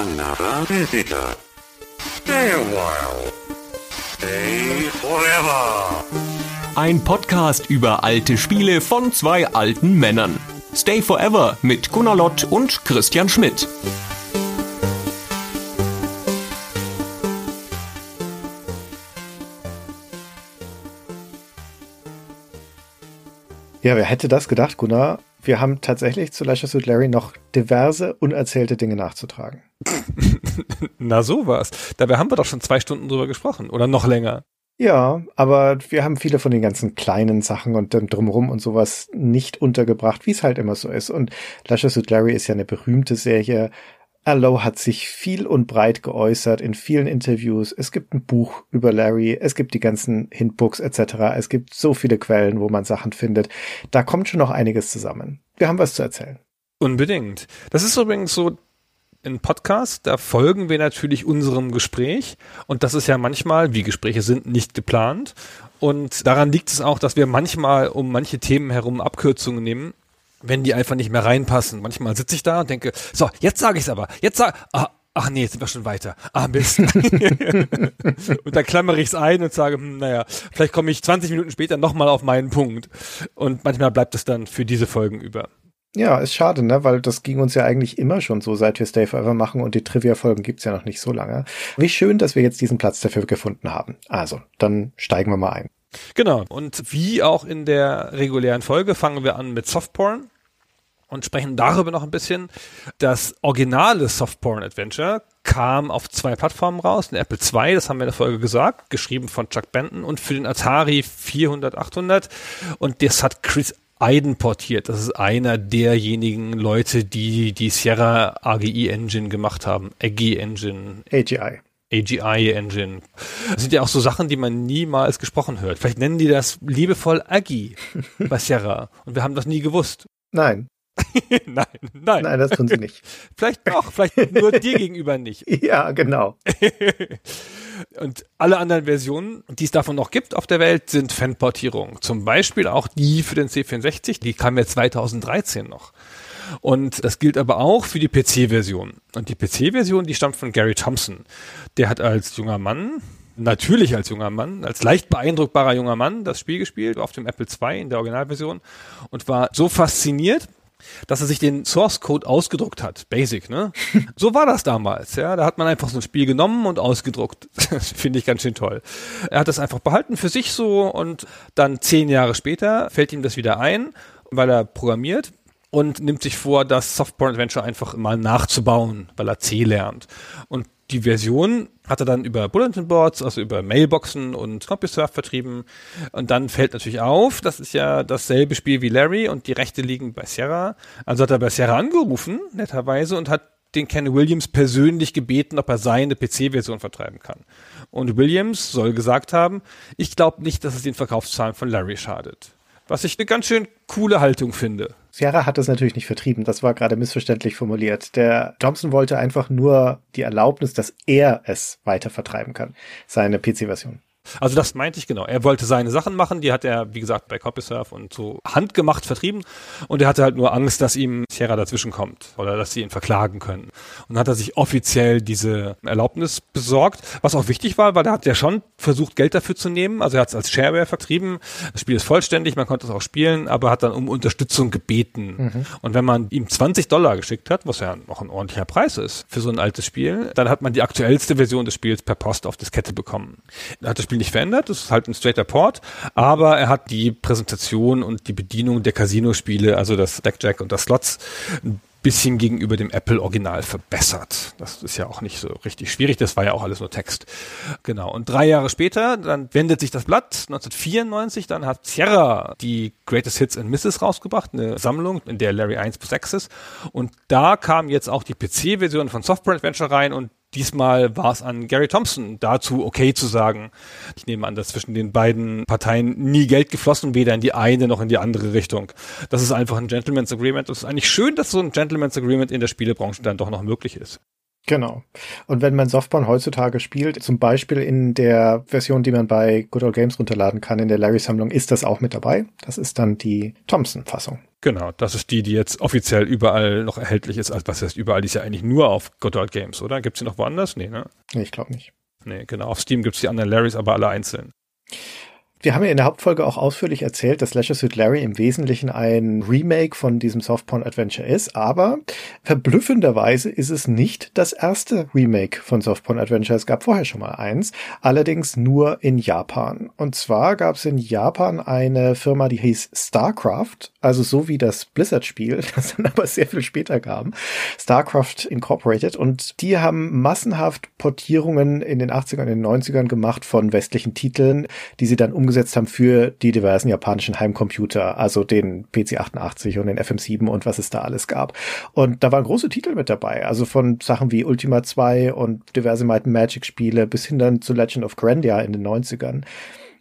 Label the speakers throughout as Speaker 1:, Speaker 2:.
Speaker 1: another visitor. Stay a while. Stay forever.
Speaker 2: Ein Podcast über alte Spiele von zwei alten Männern. Stay Forever mit Gunnar Lott und Christian Schmidt.
Speaker 3: Ja, wer hätte das gedacht, Gunnar? Wir haben tatsächlich zu Leisure Suit Larry noch diverse unerzählte Dinge nachzutragen.
Speaker 4: Na sowas. Dabei haben wir doch schon zwei Stunden drüber gesprochen oder noch länger.
Speaker 3: Ja, aber wir haben viele von den ganzen kleinen Sachen und dem Drumherum und sowas nicht untergebracht, wie es halt immer so ist. Und Leisure Suit Larry ist ja eine berühmte Serie, Allo hat sich viel und breit geäußert in vielen Interviews. Es gibt ein Buch über Larry, es gibt die ganzen Hintbooks etc. Es gibt so viele Quellen, wo man Sachen findet. Da kommt schon noch einiges zusammen. Wir haben was zu erzählen.
Speaker 4: Unbedingt. Das ist übrigens so ein Podcast, da folgen wir natürlich unserem Gespräch und das ist ja manchmal, wie Gespräche sind, nicht geplant. Und daran liegt es auch, dass wir manchmal um manche Themen herum Abkürzungen nehmen wenn die einfach nicht mehr reinpassen. Manchmal sitze ich da und denke, so, jetzt sage ich es aber. Jetzt sag, ah, ach nee, jetzt sind wir schon weiter. Ah, Mist. und dann klammere ich es ein und sage, hm, naja, vielleicht komme ich 20 Minuten später nochmal auf meinen Punkt. Und manchmal bleibt es dann für diese Folgen über.
Speaker 3: Ja, ist schade, ne? Weil das ging uns ja eigentlich immer schon so, seit wir Stay Forever machen und die Trivia-Folgen gibt's ja noch nicht so lange. Wie schön, dass wir jetzt diesen Platz dafür gefunden haben. Also, dann steigen wir mal ein.
Speaker 4: Genau. Und wie auch in der regulären Folge fangen wir an mit Softporn und sprechen darüber noch ein bisschen. Das originale Softporn Adventure kam auf zwei Plattformen raus, ein Apple II, das haben wir in der Folge gesagt, geschrieben von Chuck Benton und für den Atari 400, 800 und das hat Chris Aiden portiert. Das ist einer derjenigen Leute, die die Sierra AGI Engine gemacht haben. AGI Engine.
Speaker 3: AGI.
Speaker 4: AGI Engine. Das sind ja auch so Sachen, die man niemals gesprochen hört. Vielleicht nennen die das liebevoll AGI bei Sierra. Und wir haben das nie gewusst.
Speaker 3: Nein.
Speaker 4: nein, nein.
Speaker 3: Nein, das tun sie nicht.
Speaker 4: vielleicht doch, vielleicht nur dir gegenüber nicht.
Speaker 3: Ja, genau.
Speaker 4: Und alle anderen Versionen, die es davon noch gibt auf der Welt, sind Fanportierungen. Zum Beispiel auch die für den C64, die kam ja 2013 noch. Und das gilt aber auch für die PC-Version. Und die PC-Version, die stammt von Gary Thompson. Der hat als junger Mann, natürlich als junger Mann, als leicht beeindruckbarer junger Mann das Spiel gespielt auf dem Apple II in der Originalversion und war so fasziniert, dass er sich den Source Code ausgedruckt hat. Basic, ne? So war das damals, ja. Da hat man einfach so ein Spiel genommen und ausgedruckt. Das finde ich ganz schön toll. Er hat das einfach behalten für sich so und dann zehn Jahre später fällt ihm das wieder ein, weil er programmiert und nimmt sich vor, das Softporn Adventure einfach mal nachzubauen, weil er C lernt. Und die Version hat er dann über Bulletin Boards, also über Mailboxen und CompuServe vertrieben. Und dann fällt natürlich auf, das ist ja dasselbe Spiel wie Larry und die Rechte liegen bei Sierra. Also hat er bei Sierra angerufen, netterweise, und hat den Ken Williams persönlich gebeten, ob er seine PC-Version vertreiben kann. Und Williams soll gesagt haben, ich glaube nicht, dass es den Verkaufszahlen von Larry schadet. Was ich eine ganz schön coole Haltung finde.
Speaker 3: Sierra hat das natürlich nicht vertrieben, das war gerade missverständlich formuliert. Der Thompson wollte einfach nur die Erlaubnis, dass er es weiter vertreiben kann, seine PC-Version.
Speaker 4: Also das meinte ich genau. Er wollte seine Sachen machen, die hat er, wie gesagt, bei CopySurf und so handgemacht vertrieben. Und er hatte halt nur Angst, dass ihm Sierra dazwischen kommt oder dass sie ihn verklagen können. Und dann hat er sich offiziell diese Erlaubnis besorgt, was auch wichtig war, weil er hat ja schon versucht, Geld dafür zu nehmen. Also er hat es als Shareware vertrieben. Das Spiel ist vollständig, man konnte es auch spielen, aber hat dann um Unterstützung gebeten. Mhm. Und wenn man ihm 20 Dollar geschickt hat, was ja noch ein ordentlicher Preis ist für so ein altes Spiel, dann hat man die aktuellste Version des Spiels per Post auf Diskette bekommen. Er hat das Spiel nicht verändert, das ist halt ein straighter Port, aber er hat die Präsentation und die Bedienung der Casino-Spiele, also das Blackjack und das Slots, ein bisschen gegenüber dem Apple-Original verbessert. Das ist ja auch nicht so richtig schwierig, das war ja auch alles nur Text. Genau. Und drei Jahre später, dann wendet sich das Blatt, 1994, dann hat Sierra die Greatest Hits and Misses rausgebracht, eine Sammlung, in der Larry 1 plus 6 ist. Und da kam jetzt auch die PC-Version von Software Adventure rein und Diesmal war es an Gary Thompson, dazu okay zu sagen. Ich nehme an, dass zwischen den beiden Parteien nie Geld geflossen, weder in die eine noch in die andere Richtung. Das ist einfach ein Gentleman's Agreement. Es ist eigentlich schön, dass so ein Gentleman's Agreement in der Spielebranche dann doch noch möglich ist.
Speaker 3: Genau. Und wenn man Softball heutzutage spielt, zum Beispiel in der Version, die man bei Good Old Games runterladen kann, in der Larry-Sammlung, ist das auch mit dabei. Das ist dann die Thompson-Fassung.
Speaker 4: Genau, das ist die, die jetzt offiziell überall noch erhältlich ist. Also was heißt überall? Die ist ja eigentlich nur auf Goddard Games, oder? Gibt's die noch woanders? Nee, ne?
Speaker 3: Nee, ich glaube nicht.
Speaker 4: Nee, genau. Auf Steam gibt's die anderen Larrys, aber alle einzeln.
Speaker 3: Wir haben ja in der Hauptfolge auch ausführlich erzählt, dass Leisure Suit Larry im Wesentlichen ein Remake von diesem Softporn Adventure ist, aber verblüffenderweise ist es nicht das erste Remake von Softporn Adventure. Es gab vorher schon mal eins, allerdings nur in Japan. Und zwar gab es in Japan eine Firma, die hieß StarCraft, also so wie das Blizzard-Spiel, das dann aber sehr viel später kam, StarCraft Incorporated. Und die haben massenhaft Portierungen in den 80ern und den 90ern gemacht von westlichen Titeln, die sie dann umgesetzt umgesetzt haben für die diversen japanischen Heimcomputer, also den PC88 und den FM7 und was es da alles gab. Und da waren große Titel mit dabei, also von Sachen wie Ultima 2 und diverse Might Magic Spiele bis hin dann zu Legend of Grandia in den 90ern.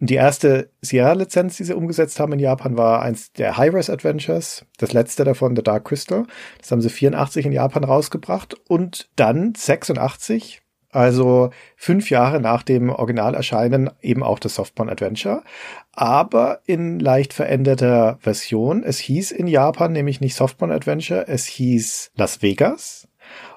Speaker 3: Die erste Sierra-Lizenz, die sie umgesetzt haben in Japan, war eins der High-Res Adventures. Das letzte davon, The Dark Crystal. Das haben sie 84 in Japan rausgebracht. Und dann 86 also fünf Jahre nach dem Originalerscheinen eben auch das Softporn Adventure, aber in leicht veränderter Version. Es hieß in Japan nämlich nicht Softporn Adventure, es hieß Las Vegas.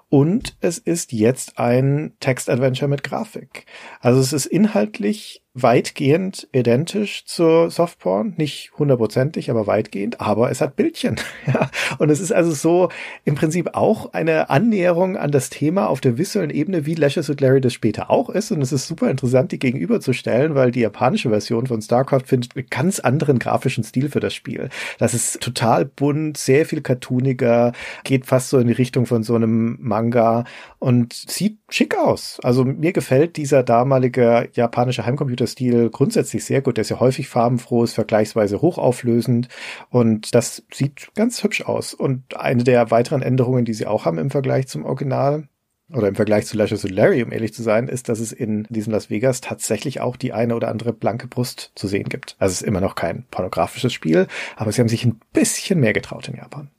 Speaker 3: Und es ist jetzt ein Text-Adventure mit Grafik. Also es ist inhaltlich weitgehend identisch zur Softporn, nicht hundertprozentig, aber weitgehend, aber es hat Bildchen. Ja. Und es ist also so im Prinzip auch eine Annäherung an das Thema auf der visuellen Ebene, wie Lashes with Larry das später auch ist. Und es ist super interessant, die gegenüberzustellen, weil die japanische Version von StarCraft findet einen ganz anderen grafischen Stil für das Spiel. Das ist total bunt, sehr viel cartooniger, geht fast so in die Richtung von so einem Manga und sieht schick aus. Also mir gefällt dieser damalige japanische Heimcomputerstil grundsätzlich sehr gut. Der ist ja häufig farbenfroh, ist vergleichsweise hochauflösend und das sieht ganz hübsch aus. Und eine der weiteren Änderungen, die sie auch haben im Vergleich zum Original, oder im Vergleich zu Lashes und Larry, um ehrlich zu sein, ist, dass es in diesem Las Vegas tatsächlich auch die eine oder andere blanke Brust zu sehen gibt. Also es ist immer noch kein pornografisches Spiel, aber sie haben sich ein bisschen mehr getraut in Japan.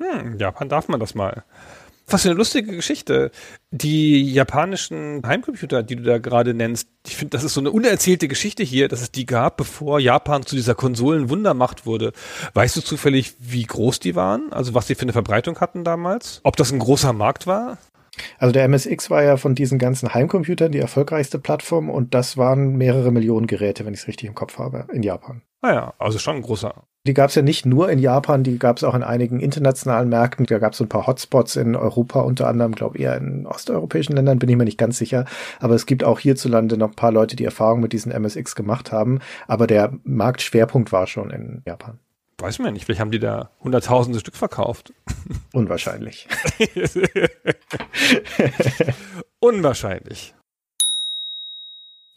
Speaker 4: Hm, Japan darf man das mal. Was für eine lustige Geschichte. Die japanischen Heimcomputer, die du da gerade nennst, ich finde, das ist so eine unerzählte Geschichte hier, dass es die gab, bevor Japan zu dieser Konsolen-Wundermacht wurde. Weißt du zufällig, wie groß die waren? Also was die für eine Verbreitung hatten damals? Ob das ein großer Markt war?
Speaker 3: Also der MSX war ja von diesen ganzen Heimcomputern die erfolgreichste Plattform und das waren mehrere Millionen Geräte, wenn ich es richtig im Kopf habe, in Japan.
Speaker 4: Ah ja, also schon ein großer.
Speaker 3: Die gab es ja nicht nur in Japan, die gab es auch in einigen internationalen Märkten. Da gab es so ein paar Hotspots in Europa, unter anderem, glaube eher in osteuropäischen Ländern, bin ich mir nicht ganz sicher. Aber es gibt auch hierzulande noch ein paar Leute, die Erfahrung mit diesen MSX gemacht haben. Aber der Marktschwerpunkt war schon in Japan.
Speaker 4: Weiß man nicht, vielleicht haben die da hunderttausende Stück verkauft.
Speaker 3: Unwahrscheinlich.
Speaker 4: Unwahrscheinlich.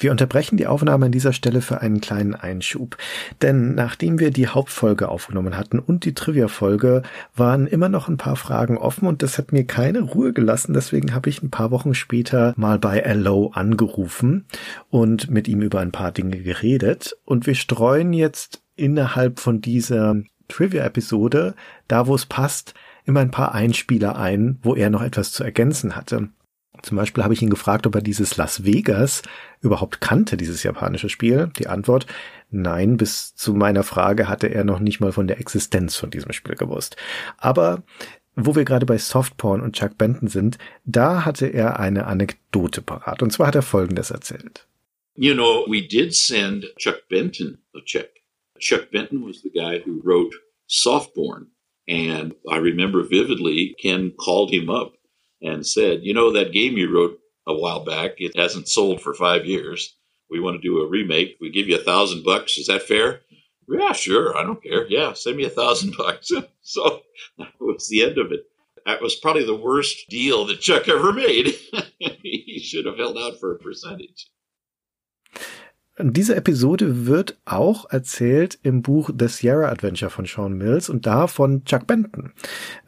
Speaker 3: Wir unterbrechen die Aufnahme an dieser Stelle für einen kleinen Einschub. Denn nachdem wir die Hauptfolge aufgenommen hatten und die Trivia-Folge, waren immer noch ein paar Fragen offen und das hat mir keine Ruhe gelassen. Deswegen habe ich ein paar Wochen später mal bei Allo angerufen und mit ihm über ein paar Dinge geredet. Und wir streuen jetzt innerhalb von dieser Trivia-Episode, da wo es passt, immer ein paar Einspieler ein, wo er noch etwas zu ergänzen hatte. Zum Beispiel habe ich ihn gefragt, ob er dieses Las Vegas überhaupt kannte, dieses japanische Spiel. Die Antwort, nein, bis zu meiner Frage hatte er noch nicht mal von der Existenz von diesem Spiel gewusst. Aber wo wir gerade bei Softporn und Chuck Benton sind, da hatte er eine Anekdote parat. Und zwar hat er Folgendes erzählt.
Speaker 5: You know, we did send Chuck Benton a check. Chuck Benton was the guy who wrote Softporn. And I remember vividly, Ken called him up and said, you know, that game you wrote a while back, it hasn't sold for five years. We want to do a remake. We give you a thousand bucks. Is that fair? Yeah, sure. I don't care. Yeah, send me a thousand bucks. so that was the end of it. That was probably the worst deal that Chuck ever made. he should have held out for a percentage.
Speaker 3: Diese Episode wird auch erzählt im Buch The Sierra Adventure von Sean Mills und da von Chuck Benton.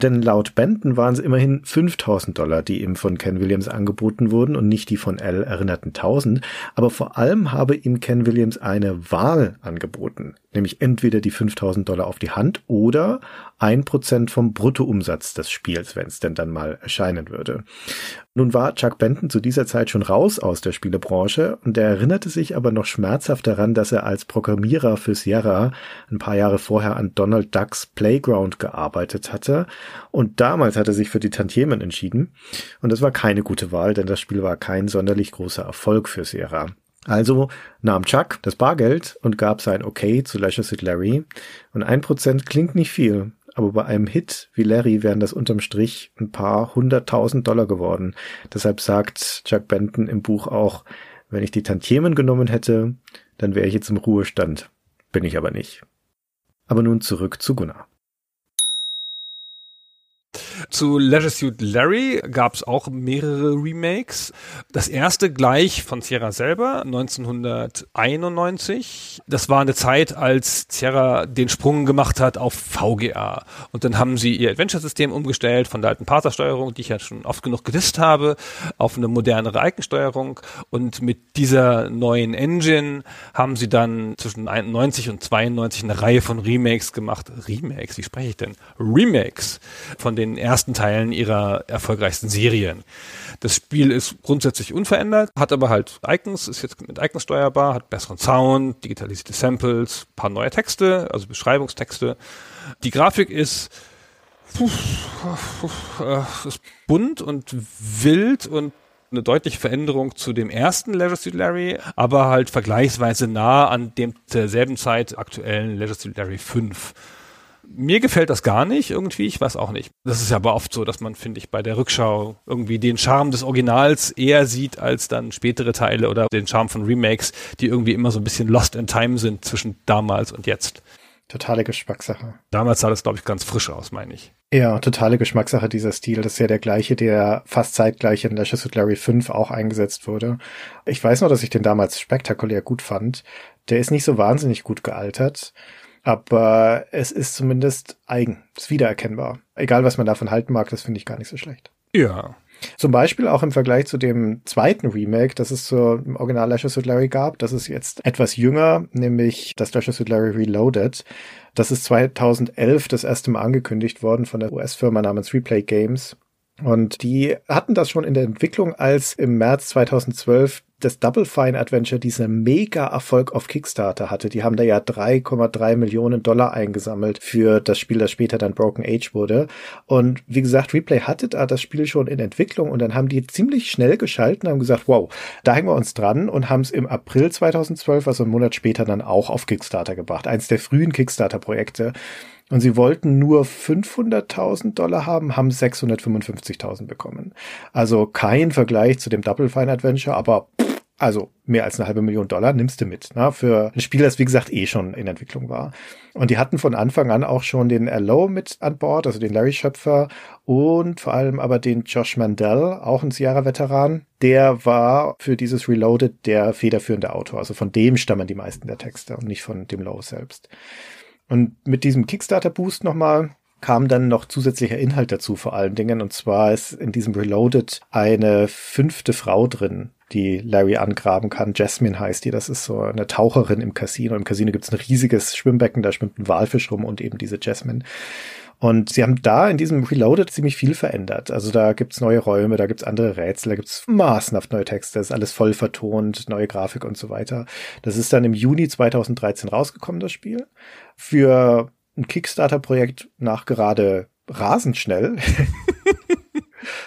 Speaker 3: Denn laut Benton waren es immerhin 5000 Dollar, die ihm von Ken Williams angeboten wurden und nicht die von L erinnerten 1000. Aber vor allem habe ihm Ken Williams eine Wahl angeboten. Nämlich entweder die 5000 Dollar auf die Hand oder ein Prozent vom Bruttoumsatz des Spiels, wenn es denn dann mal erscheinen würde. Nun war Chuck Benton zu dieser Zeit schon raus aus der Spielebranche und er erinnerte sich aber noch schmerzhaft daran, dass er als Programmierer für Sierra ein paar Jahre vorher an Donald Ducks Playground gearbeitet hatte. Und damals hat er sich für die Tantiemen entschieden. Und das war keine gute Wahl, denn das Spiel war kein sonderlich großer Erfolg für Sierra. Also nahm Chuck das Bargeld und gab sein Okay zu Leisure Suit Larry. Und ein Prozent klingt nicht viel, aber bei einem Hit wie Larry wären das unterm Strich ein paar hunderttausend Dollar geworden. Deshalb sagt Chuck Benton im Buch auch, wenn ich die Tantiemen genommen hätte, dann wäre ich jetzt im Ruhestand. Bin ich aber nicht. Aber nun zurück zu Gunnar.
Speaker 4: Zu Leisure Suit Larry gab es auch mehrere Remakes. Das erste gleich von Sierra selber, 1991. Das war eine Zeit, als Sierra den Sprung gemacht hat auf VGA. Und dann haben sie ihr Adventure-System umgestellt von der alten Parser-Steuerung, die ich ja schon oft genug gedisst habe, auf eine modernere Icon-Steuerung. Und mit dieser neuen Engine haben sie dann zwischen 91 und 92 eine Reihe von Remakes gemacht. Remakes, wie spreche ich denn? Remakes von den ersten ersten Teilen ihrer erfolgreichsten Serien. Das Spiel ist grundsätzlich unverändert, hat aber halt Icons, ist jetzt mit Icons steuerbar, hat besseren Sound, digitalisierte Samples, paar neue Texte, also Beschreibungstexte. Die Grafik ist ist bunt und wild und eine deutliche Veränderung zu dem ersten Leisure Suit Larry, aber halt vergleichsweise nah an dem derselben Zeit aktuellen Leisure Suit Larry 5 mir gefällt das gar nicht irgendwie, ich weiß auch nicht. Das ist ja aber oft so, dass man, finde ich, bei der Rückschau irgendwie den Charme des Originals eher sieht als dann spätere Teile oder den Charme von Remakes, die irgendwie immer so ein bisschen lost in time sind zwischen damals und jetzt.
Speaker 3: Totale Geschmackssache.
Speaker 4: Damals sah das, glaube ich, ganz frisch aus, meine ich.
Speaker 3: Ja, totale Geschmackssache dieser Stil. Das ist ja der gleiche, der fast zeitgleich in Lashes with Larry 5 auch eingesetzt wurde. Ich weiß noch, dass ich den damals spektakulär gut fand. Der ist nicht so wahnsinnig gut gealtert. Aber es ist zumindest eigen, ist wiedererkennbar. Egal, was man davon halten mag, das finde ich gar nicht so schlecht.
Speaker 4: Ja.
Speaker 3: Zum Beispiel auch im Vergleich zu dem zweiten Remake, das es zum Original Lashes with Larry gab. Das ist jetzt etwas jünger, nämlich das Lashes with Larry Reloaded. Das ist 2011 das erste Mal angekündigt worden von der US-Firma namens Replay Games. Und die hatten das schon in der Entwicklung, als im März 2012 das Double Fine Adventure diesen mega Erfolg auf Kickstarter hatte. Die haben da ja 3,3 Millionen Dollar eingesammelt für das Spiel, das später dann Broken Age wurde. Und wie gesagt, Replay hatte da das Spiel schon in Entwicklung und dann haben die ziemlich schnell geschalten, haben gesagt, wow, da hängen wir uns dran und haben es im April 2012, also einen Monat später, dann auch auf Kickstarter gebracht. Eins der frühen Kickstarter-Projekte. Und sie wollten nur 500.000 Dollar haben, haben 655.000 bekommen. Also kein Vergleich zu dem Double Fine Adventure, aber also mehr als eine halbe Million Dollar nimmst du mit, na, für ein Spiel, das wie gesagt eh schon in Entwicklung war. Und die hatten von Anfang an auch schon den Allo mit an Bord, also den Larry Schöpfer und vor allem aber den Josh Mandel, auch ein Sierra-Veteran. Der war für dieses Reloaded der federführende Autor. Also von dem stammen die meisten der Texte und nicht von dem Low selbst. Und mit diesem Kickstarter-Boost nochmal kam dann noch zusätzlicher Inhalt dazu vor allen Dingen. Und zwar ist in diesem Reloaded eine fünfte Frau drin, die Larry angraben kann. Jasmine heißt die. Das ist so eine Taucherin im Casino. Im Casino gibt es ein riesiges Schwimmbecken, da schwimmt ein Walfisch rum und eben diese Jasmine. Und sie haben da in diesem Reloaded ziemlich viel verändert. Also da gibt's neue Räume, da gibt's andere Rätsel, da gibt's maßenhaft neue Texte, ist alles voll vertont, neue Grafik und so weiter. Das ist dann im Juni 2013 rausgekommen, das Spiel. Für ein Kickstarter-Projekt nach gerade rasend schnell.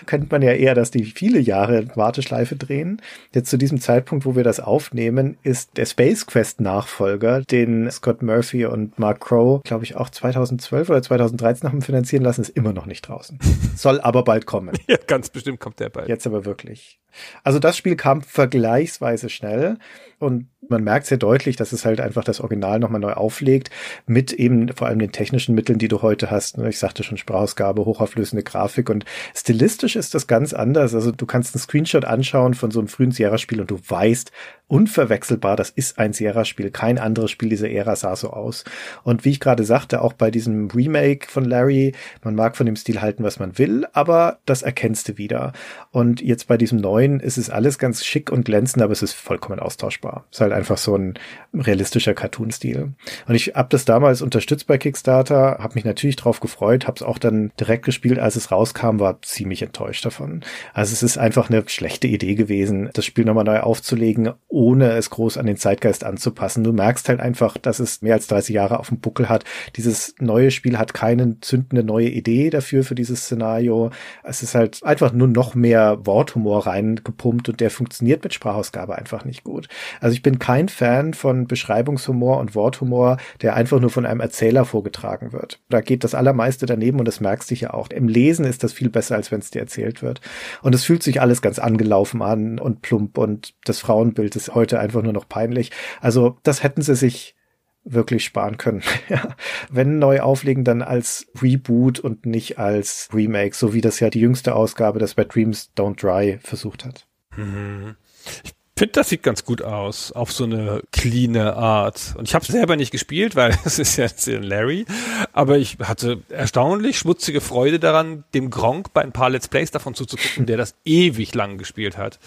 Speaker 3: kennt man ja eher, dass die viele Jahre Warteschleife drehen. Jetzt zu diesem Zeitpunkt, wo wir das aufnehmen, ist der Space Quest Nachfolger, den Scott Murphy und Mark Crow, glaube ich, auch 2012 oder 2013 haben finanzieren lassen, ist immer noch nicht draußen. Soll aber bald kommen.
Speaker 4: Ja, ganz bestimmt kommt der bald.
Speaker 3: Jetzt aber wirklich. Also das Spiel kam vergleichsweise schnell und man merkt sehr deutlich, dass es halt einfach das Original nochmal neu auflegt, mit eben vor allem den technischen Mitteln, die du heute hast. Ich sagte schon Sprachausgabe, hochauflösende Grafik und stilistisch ist das ganz anders. Also du kannst einen Screenshot anschauen von so einem frühen Sierra-Spiel und du weißt, unverwechselbar, das ist ein Sierra-Spiel. Kein anderes Spiel dieser Ära sah so aus. Und wie ich gerade sagte, auch bei diesem Remake von Larry, man mag von dem Stil halten, was man will, aber das erkennst du wieder. Und jetzt bei diesem neuen ist es alles ganz schick und glänzend, aber es ist vollkommen austauschbar. Ist halt einfach so ein realistischer Cartoon-Stil. Und ich habe das damals unterstützt bei Kickstarter, habe mich natürlich drauf gefreut, habe es auch dann direkt gespielt, als es rauskam, war ziemlich enttäuscht davon. Also es ist einfach eine schlechte Idee gewesen, das Spiel nochmal neu aufzulegen, ohne es groß an den Zeitgeist anzupassen. Du merkst halt einfach, dass es mehr als 30 Jahre auf dem Buckel hat. Dieses neue Spiel hat keine zündende neue Idee dafür, für dieses Szenario. Es ist halt einfach nur noch mehr Worthumor reingepumpt und der funktioniert mit Sprachausgabe einfach nicht gut. Also ich bin kein Fan von Beschreibungshumor und Worthumor, der einfach nur von einem Erzähler vorgetragen wird. Da geht das allermeiste daneben und das merkst du ja auch. Im Lesen ist das viel besser, als wenn es dir erzählt wird. Und es fühlt sich alles ganz angelaufen an und plump und das Frauenbild ist heute einfach nur noch peinlich. Also das hätten sie sich wirklich sparen können. Wenn neu auflegen, dann als Reboot und nicht als Remake, so wie das ja die jüngste Ausgabe des Bad Dreams Don't Dry versucht hat.
Speaker 4: Mhm. Ich finde, das sieht ganz gut aus, auf so eine clean Art. Und ich habe selber nicht gespielt, weil es ist ja Larry. Aber ich hatte erstaunlich schmutzige Freude daran, dem Gronk bei ein paar Let's Plays davon zuzugucken, der das ewig lang gespielt hat.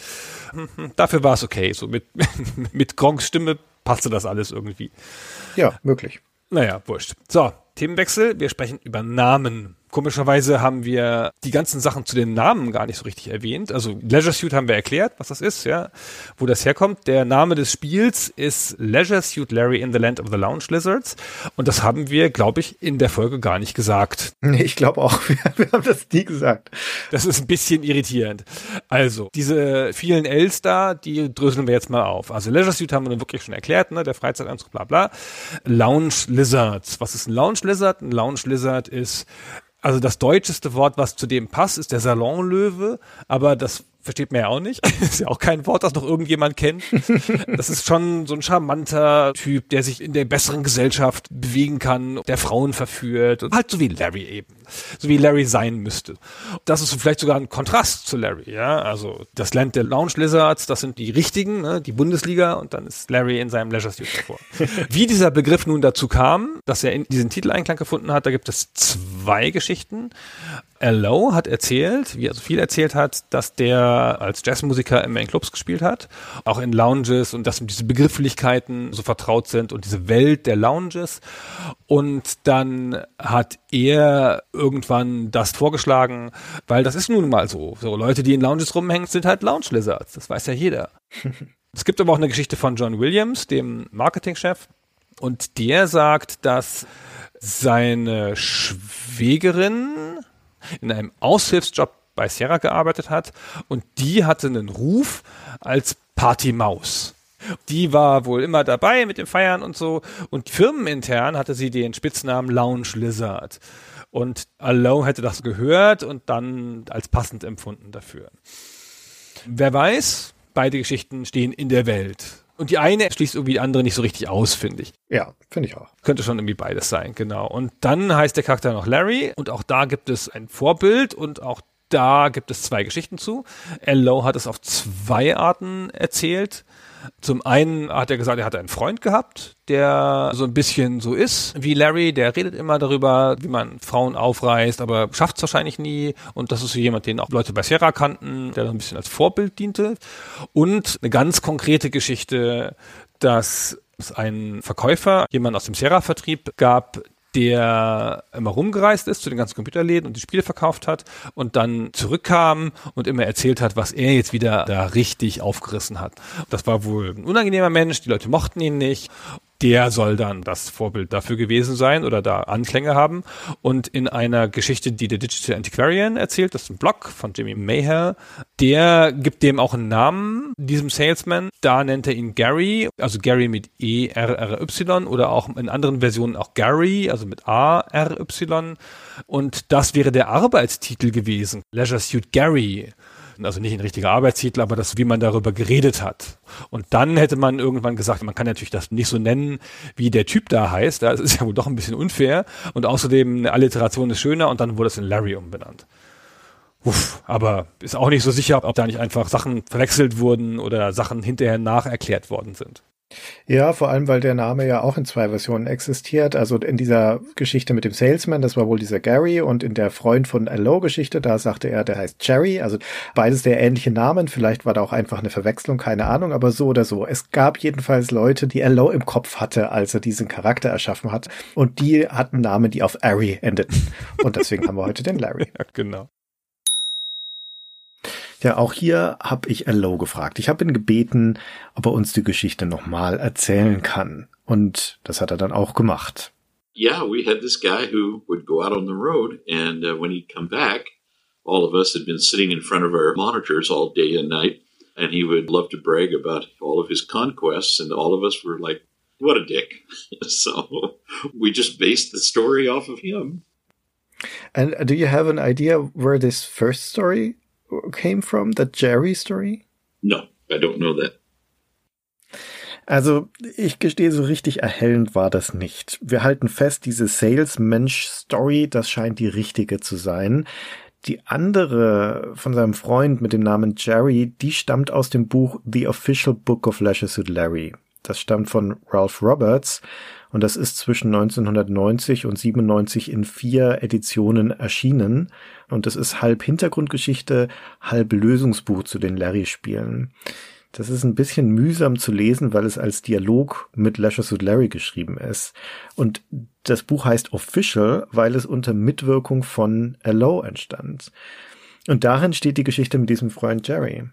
Speaker 4: Dafür war es okay. So mit, mit Gronks Stimme passte das alles irgendwie.
Speaker 3: Ja, möglich.
Speaker 4: Naja, wurscht. So, Themenwechsel. Wir sprechen über Namen. Komischerweise haben wir die ganzen Sachen zu den Namen gar nicht so richtig erwähnt. Also Leisure Suit haben wir erklärt, was das ist, ja, wo das herkommt. Der Name des Spiels ist Leisure Suit Larry in the Land of the Lounge Lizards und das haben wir, glaube ich, in der Folge gar nicht gesagt.
Speaker 3: Nee, ich glaube auch, wir, wir, haben das nie gesagt.
Speaker 4: Das ist ein bisschen irritierend. Also, diese vielen Ls da, die dröseln wir jetzt mal auf. Also Leisure Suit haben wir dann wirklich schon erklärt, ne, der Freizeitanzug, bla bla. Lounge Lizards. Was ist ein Lounge Lizard? Ein Lounge Lizard ist also das deutscheste Wort, was zu dem passt, ist der Salonlöwe, aber das versteht man ja auch nicht. ist ja auch kein Wort, das noch irgendjemand kennt. Das ist schon so ein charmanter Typ, der sich in der besseren Gesellschaft bewegen kann, der Frauen verführt und halt so wie Larry eben. So wie Larry sein müsste. Das ist vielleicht sogar ein Kontrast zu Larry, ja. Also das Land der Lounge Lizards, das sind die richtigen, ne? die Bundesliga und dann ist Larry in seinem Leisure Suit davor. wie dieser Begriff nun dazu kam, dass er in diesen Titel Einklang gefunden hat, da gibt es zwei Geschichten. Allo hat erzählt, wie er so viel erzählt hat, dass der als Jazzmusiker immer in Clubs gespielt hat, auch in Lounges und dass ihm diese Begrifflichkeiten so vertraut sind und diese Welt der Lounges. Und dann hat er irgendwann das vorgeschlagen, weil das ist nun mal so. So Leute, die in Lounges rumhängen, sind halt Lounge Lizards. Das weiß ja jeder. es gibt aber auch eine Geschichte von John Williams, dem Marketingchef, und der sagt, dass seine Schwägerin in einem Aushilfsjob bei Sierra gearbeitet hat und die hatte einen Ruf als Partymaus. Die war wohl immer dabei mit dem Feiern und so und firmenintern hatte sie den Spitznamen Lounge Lizard. Und Alone hätte das gehört und dann als passend empfunden dafür. Wer weiß, beide Geschichten stehen in der Welt. Und die eine schließt irgendwie die andere nicht so richtig aus, finde ich.
Speaker 3: Ja, finde ich auch.
Speaker 4: Könnte schon irgendwie beides sein, genau. Und dann heißt der Charakter noch Larry und auch da gibt es ein Vorbild und auch da gibt es zwei Geschichten zu. L. hat es auf zwei Arten erzählt. Zum einen hat er gesagt, er hatte einen Freund gehabt, der so ein bisschen so ist wie Larry, der redet immer darüber, wie man Frauen aufreißt, aber schafft es wahrscheinlich nie. Und das ist so jemand, den auch Leute bei Sierra kannten, der so ein bisschen als Vorbild diente. Und eine ganz konkrete Geschichte, dass es einen Verkäufer, jemand aus dem Sierra-Vertrieb gab, der immer rumgereist ist zu den ganzen Computerläden und die Spiele verkauft hat und dann zurückkam und immer erzählt hat, was er jetzt wieder da richtig aufgerissen hat. Das war wohl ein unangenehmer Mensch, die Leute mochten ihn nicht der soll dann das Vorbild dafür gewesen sein oder da Anklänge haben. Und in einer Geschichte, die der Digital Antiquarian erzählt, das ist ein Blog von Jimmy Mayher, der gibt dem auch einen Namen, diesem Salesman. Da nennt er ihn Gary, also Gary mit E-R-R-Y oder auch in anderen Versionen auch Gary, also mit A-R-Y. Und das wäre der Arbeitstitel gewesen. Leisure Suit Gary also nicht ein richtiger Arbeitstitel, aber das, wie man darüber geredet hat. Und dann hätte man irgendwann gesagt, man kann natürlich das nicht so nennen, wie der Typ da heißt. Das ist ja wohl doch ein bisschen unfair. Und außerdem eine Alliteration ist schöner und dann wurde es in Larry umbenannt. Uff, aber ist auch nicht so sicher, ob da nicht einfach Sachen verwechselt wurden oder Sachen hinterher nacherklärt worden sind.
Speaker 3: Ja, vor allem, weil der Name ja auch in zwei Versionen existiert. Also in dieser Geschichte mit dem Salesman, das war wohl dieser Gary und in der Freund von Allo Geschichte, da sagte er, der heißt Jerry. Also beides der ähnliche Namen. Vielleicht war da auch einfach eine Verwechslung, keine Ahnung, aber so oder so. Es gab jedenfalls Leute, die Allo im Kopf hatte, als er diesen Charakter erschaffen hat. Und die hatten Namen, die auf Ari endeten. Und deswegen haben wir heute den Larry.
Speaker 4: Ja, genau.
Speaker 3: Ja, auch hier habe ich Allo gefragt. Ich habe ihn gebeten, ob er uns die Geschichte nochmal erzählen kann. Und das hat er dann auch gemacht.
Speaker 5: Yeah, we had this guy who would go out on the road, and uh, when he'd come back, all of us had been sitting in front of our monitors all day and night, and he would love to brag about all of his conquests, and all of us were like, what a dick. so we just based the story off of him.
Speaker 3: And do you have an idea where this first story came from, the Jerry story?
Speaker 5: No, I don't know that.
Speaker 3: Also, ich gestehe, so richtig erhellend war das nicht. Wir halten fest, diese Salesmensch-Story, das scheint die richtige zu sein. Die andere von seinem Freund mit dem Namen Jerry, die stammt aus dem Buch The Official Book of Leisure Suit Larry. Das stammt von Ralph Roberts und das ist zwischen 1990 und 97 in vier Editionen erschienen und das ist halb Hintergrundgeschichte, halb Lösungsbuch zu den Larry-Spielen. Das ist ein bisschen mühsam zu lesen, weil es als Dialog mit Leisure Suit Larry geschrieben ist. Und das Buch heißt Official, weil es unter Mitwirkung von Allo entstand. Und darin steht die Geschichte mit diesem Freund Jerry.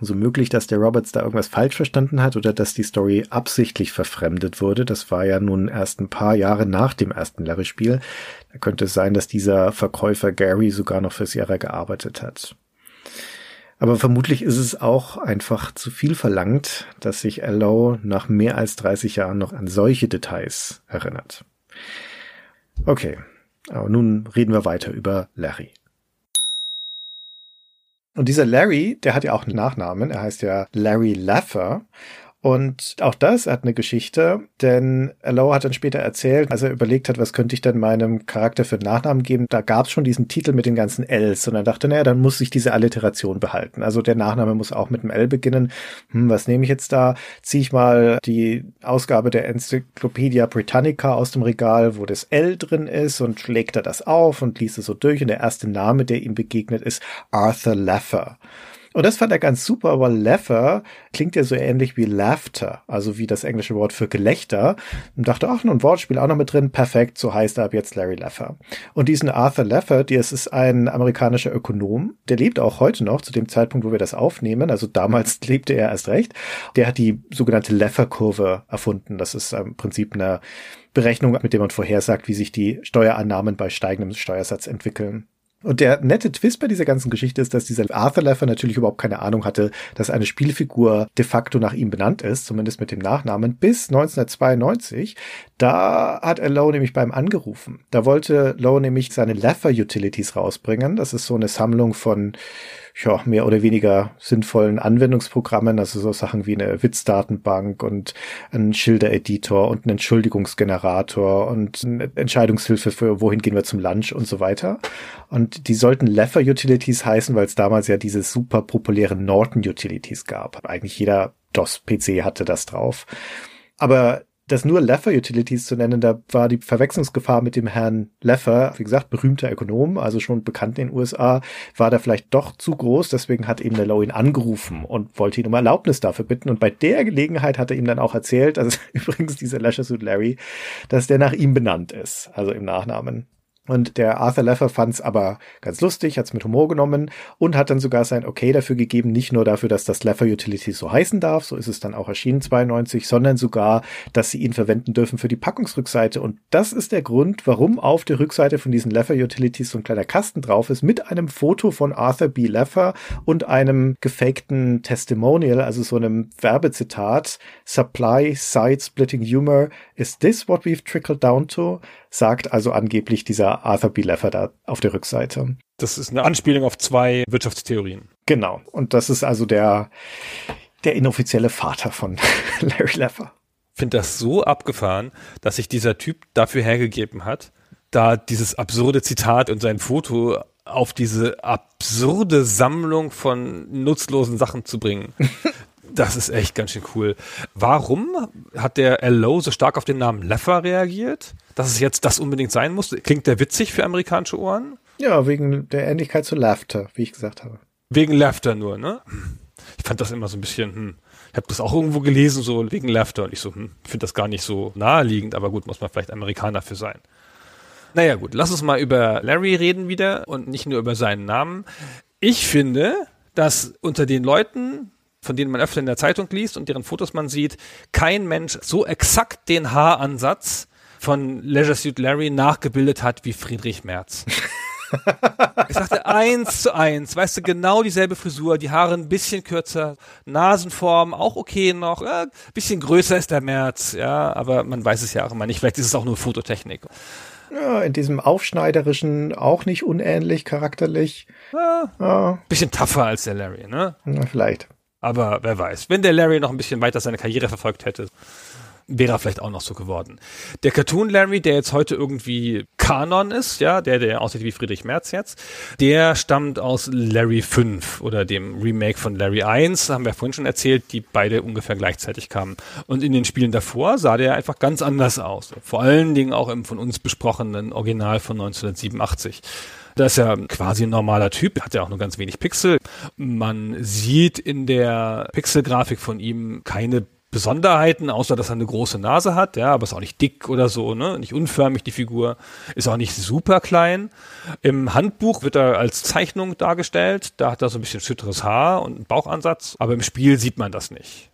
Speaker 3: So möglich, dass der Roberts da irgendwas falsch verstanden hat oder dass die Story absichtlich verfremdet wurde. Das war ja nun erst ein paar Jahre nach dem ersten Larry-Spiel. Da könnte es sein, dass dieser Verkäufer Gary sogar noch für Sierra gearbeitet hat. Aber vermutlich ist es auch einfach zu viel verlangt, dass sich Allo nach mehr als 30 Jahren noch an solche Details erinnert. Okay, aber nun reden wir weiter über Larry. Und dieser Larry, der hat ja auch einen Nachnamen. Er heißt ja Larry Laffer. Und auch das hat eine Geschichte, denn Allo hat dann später erzählt, als er überlegt hat, was könnte ich denn meinem Charakter für einen Nachnamen geben, da gab es schon diesen Titel mit den ganzen Ls und er dachte, naja, dann muss ich diese Alliteration behalten. Also der Nachname muss auch mit einem L beginnen. Hm, was nehme ich jetzt da? Ziehe ich mal die Ausgabe der Encyclopedia Britannica aus dem Regal, wo das L drin ist und schlägt er das auf und liest es so durch und der erste Name, der ihm begegnet, ist Arthur Laffer. Und das fand er ganz super, aber Laffer klingt ja so ähnlich wie Laughter, also wie das englische Wort für Gelächter. Und dachte, ach, ein Wortspiel auch noch mit drin, perfekt, so heißt er ab jetzt Larry Laffer. Und diesen Arthur Laffer, das ist ein amerikanischer Ökonom, der lebt auch heute noch, zu dem Zeitpunkt, wo wir das aufnehmen, also damals lebte er erst recht, der hat die sogenannte Laffer-Kurve erfunden. Das ist im Prinzip eine Berechnung, mit der man vorhersagt, wie sich die Steuerannahmen bei steigendem Steuersatz entwickeln. Und der nette Twist bei dieser ganzen Geschichte ist, dass dieser Arthur Leffer natürlich überhaupt keine Ahnung hatte, dass eine Spielfigur de facto nach ihm benannt ist, zumindest mit dem Nachnamen, bis 1992. Da hat er Lowe nämlich beim angerufen. Da wollte Lowe nämlich seine Leffer Utilities rausbringen. Das ist so eine Sammlung von ja, mehr oder weniger sinnvollen Anwendungsprogrammen, also so Sachen wie eine Witzdatenbank und ein Schildereditor und ein Entschuldigungsgenerator und eine Entscheidungshilfe für wohin gehen wir zum Lunch und so weiter. Und die sollten Leffer Utilities heißen, weil es damals ja diese super populären Norton Utilities gab. Eigentlich jeder DOS-PC hatte das drauf. Aber das nur Leffer Utilities zu nennen, da war die Verwechslungsgefahr mit dem Herrn Leffer, wie gesagt, berühmter Ökonom, also schon bekannt in den USA, war da vielleicht doch zu groß. Deswegen hat eben der Low ihn angerufen und wollte ihn um Erlaubnis dafür bitten. Und bei der Gelegenheit hat er ihm dann auch erzählt, also übrigens dieser Leisure Suit Larry, dass der nach ihm benannt ist, also im Nachnamen. Und der Arthur Leffer fand es aber ganz lustig, hat es mit Humor genommen und hat dann sogar sein Okay dafür gegeben, nicht nur dafür, dass das Leffer Utility so heißen darf, so ist es dann auch erschienen 92, sondern sogar, dass sie ihn verwenden dürfen für die Packungsrückseite. Und das ist der Grund, warum auf der Rückseite von diesen Leffer Utilities so ein kleiner Kasten drauf ist, mit einem Foto von Arthur B. Leffer und einem gefakten Testimonial, also so einem Werbezitat. Supply, Side Splitting Humor. Is this what we've trickled down to? sagt also angeblich dieser Arthur B. Leffer da auf der Rückseite.
Speaker 4: Das ist eine Anspielung auf zwei Wirtschaftstheorien.
Speaker 3: Genau. Und das ist also der, der inoffizielle Vater von Larry Leffer.
Speaker 4: Finde das so abgefahren, dass sich dieser Typ dafür hergegeben hat, da dieses absurde Zitat und sein Foto auf diese absurde Sammlung von nutzlosen Sachen zu bringen. Das ist echt ganz schön cool. Warum hat der L.O. so stark auf den Namen Leffer reagiert? Dass es jetzt das unbedingt sein muss? Klingt der witzig für amerikanische Ohren?
Speaker 3: Ja, wegen der Ähnlichkeit zu Laughter, wie ich gesagt habe.
Speaker 4: Wegen Laughter nur, ne? Ich fand das immer so ein bisschen, hm. Ich habe das auch irgendwo gelesen, so wegen Laughter. Und ich so, hm, finde das gar nicht so naheliegend, aber gut, muss man vielleicht Amerikaner für sein. Naja, gut, lass uns mal über Larry reden wieder und nicht nur über seinen Namen. Ich finde, dass unter den Leuten, von denen man öfter in der Zeitung liest und deren Fotos man sieht, kein Mensch so exakt den Haaransatz von Leisure Suit Larry nachgebildet hat wie Friedrich Merz. Ich sagte eins zu eins, weißt du, genau dieselbe Frisur, die Haare ein bisschen kürzer, Nasenform auch okay noch, äh, bisschen größer ist der Merz, ja, aber man weiß es ja auch immer nicht, vielleicht ist es auch nur Fototechnik.
Speaker 3: Ja, in diesem Aufschneiderischen auch nicht unähnlich charakterlich.
Speaker 4: Ja, ja. Bisschen tougher als der Larry, ne?
Speaker 3: Na, vielleicht.
Speaker 4: Aber wer weiß, wenn der Larry noch ein bisschen weiter seine Karriere verfolgt hätte, wäre er vielleicht auch noch so geworden. Der Cartoon Larry, der jetzt heute irgendwie Kanon ist, ja, der, der aussieht wie Friedrich Merz jetzt, der stammt aus Larry 5 oder dem Remake von Larry 1, haben wir vorhin schon erzählt, die beide ungefähr gleichzeitig kamen. Und in den Spielen davor sah der einfach ganz anders aus. Vor allen Dingen auch im von uns besprochenen Original von 1987. Da ist ja quasi ein normaler Typ, hat ja auch nur ganz wenig Pixel. Man sieht in der Pixelgrafik von ihm keine Besonderheiten, außer dass er eine große Nase hat, ja, aber ist auch nicht dick oder so, ne, nicht unförmig die Figur, ist auch nicht super klein. Im Handbuch wird er als Zeichnung dargestellt, da hat er so ein bisschen schütteres Haar und einen Bauchansatz, aber im Spiel sieht man das nicht.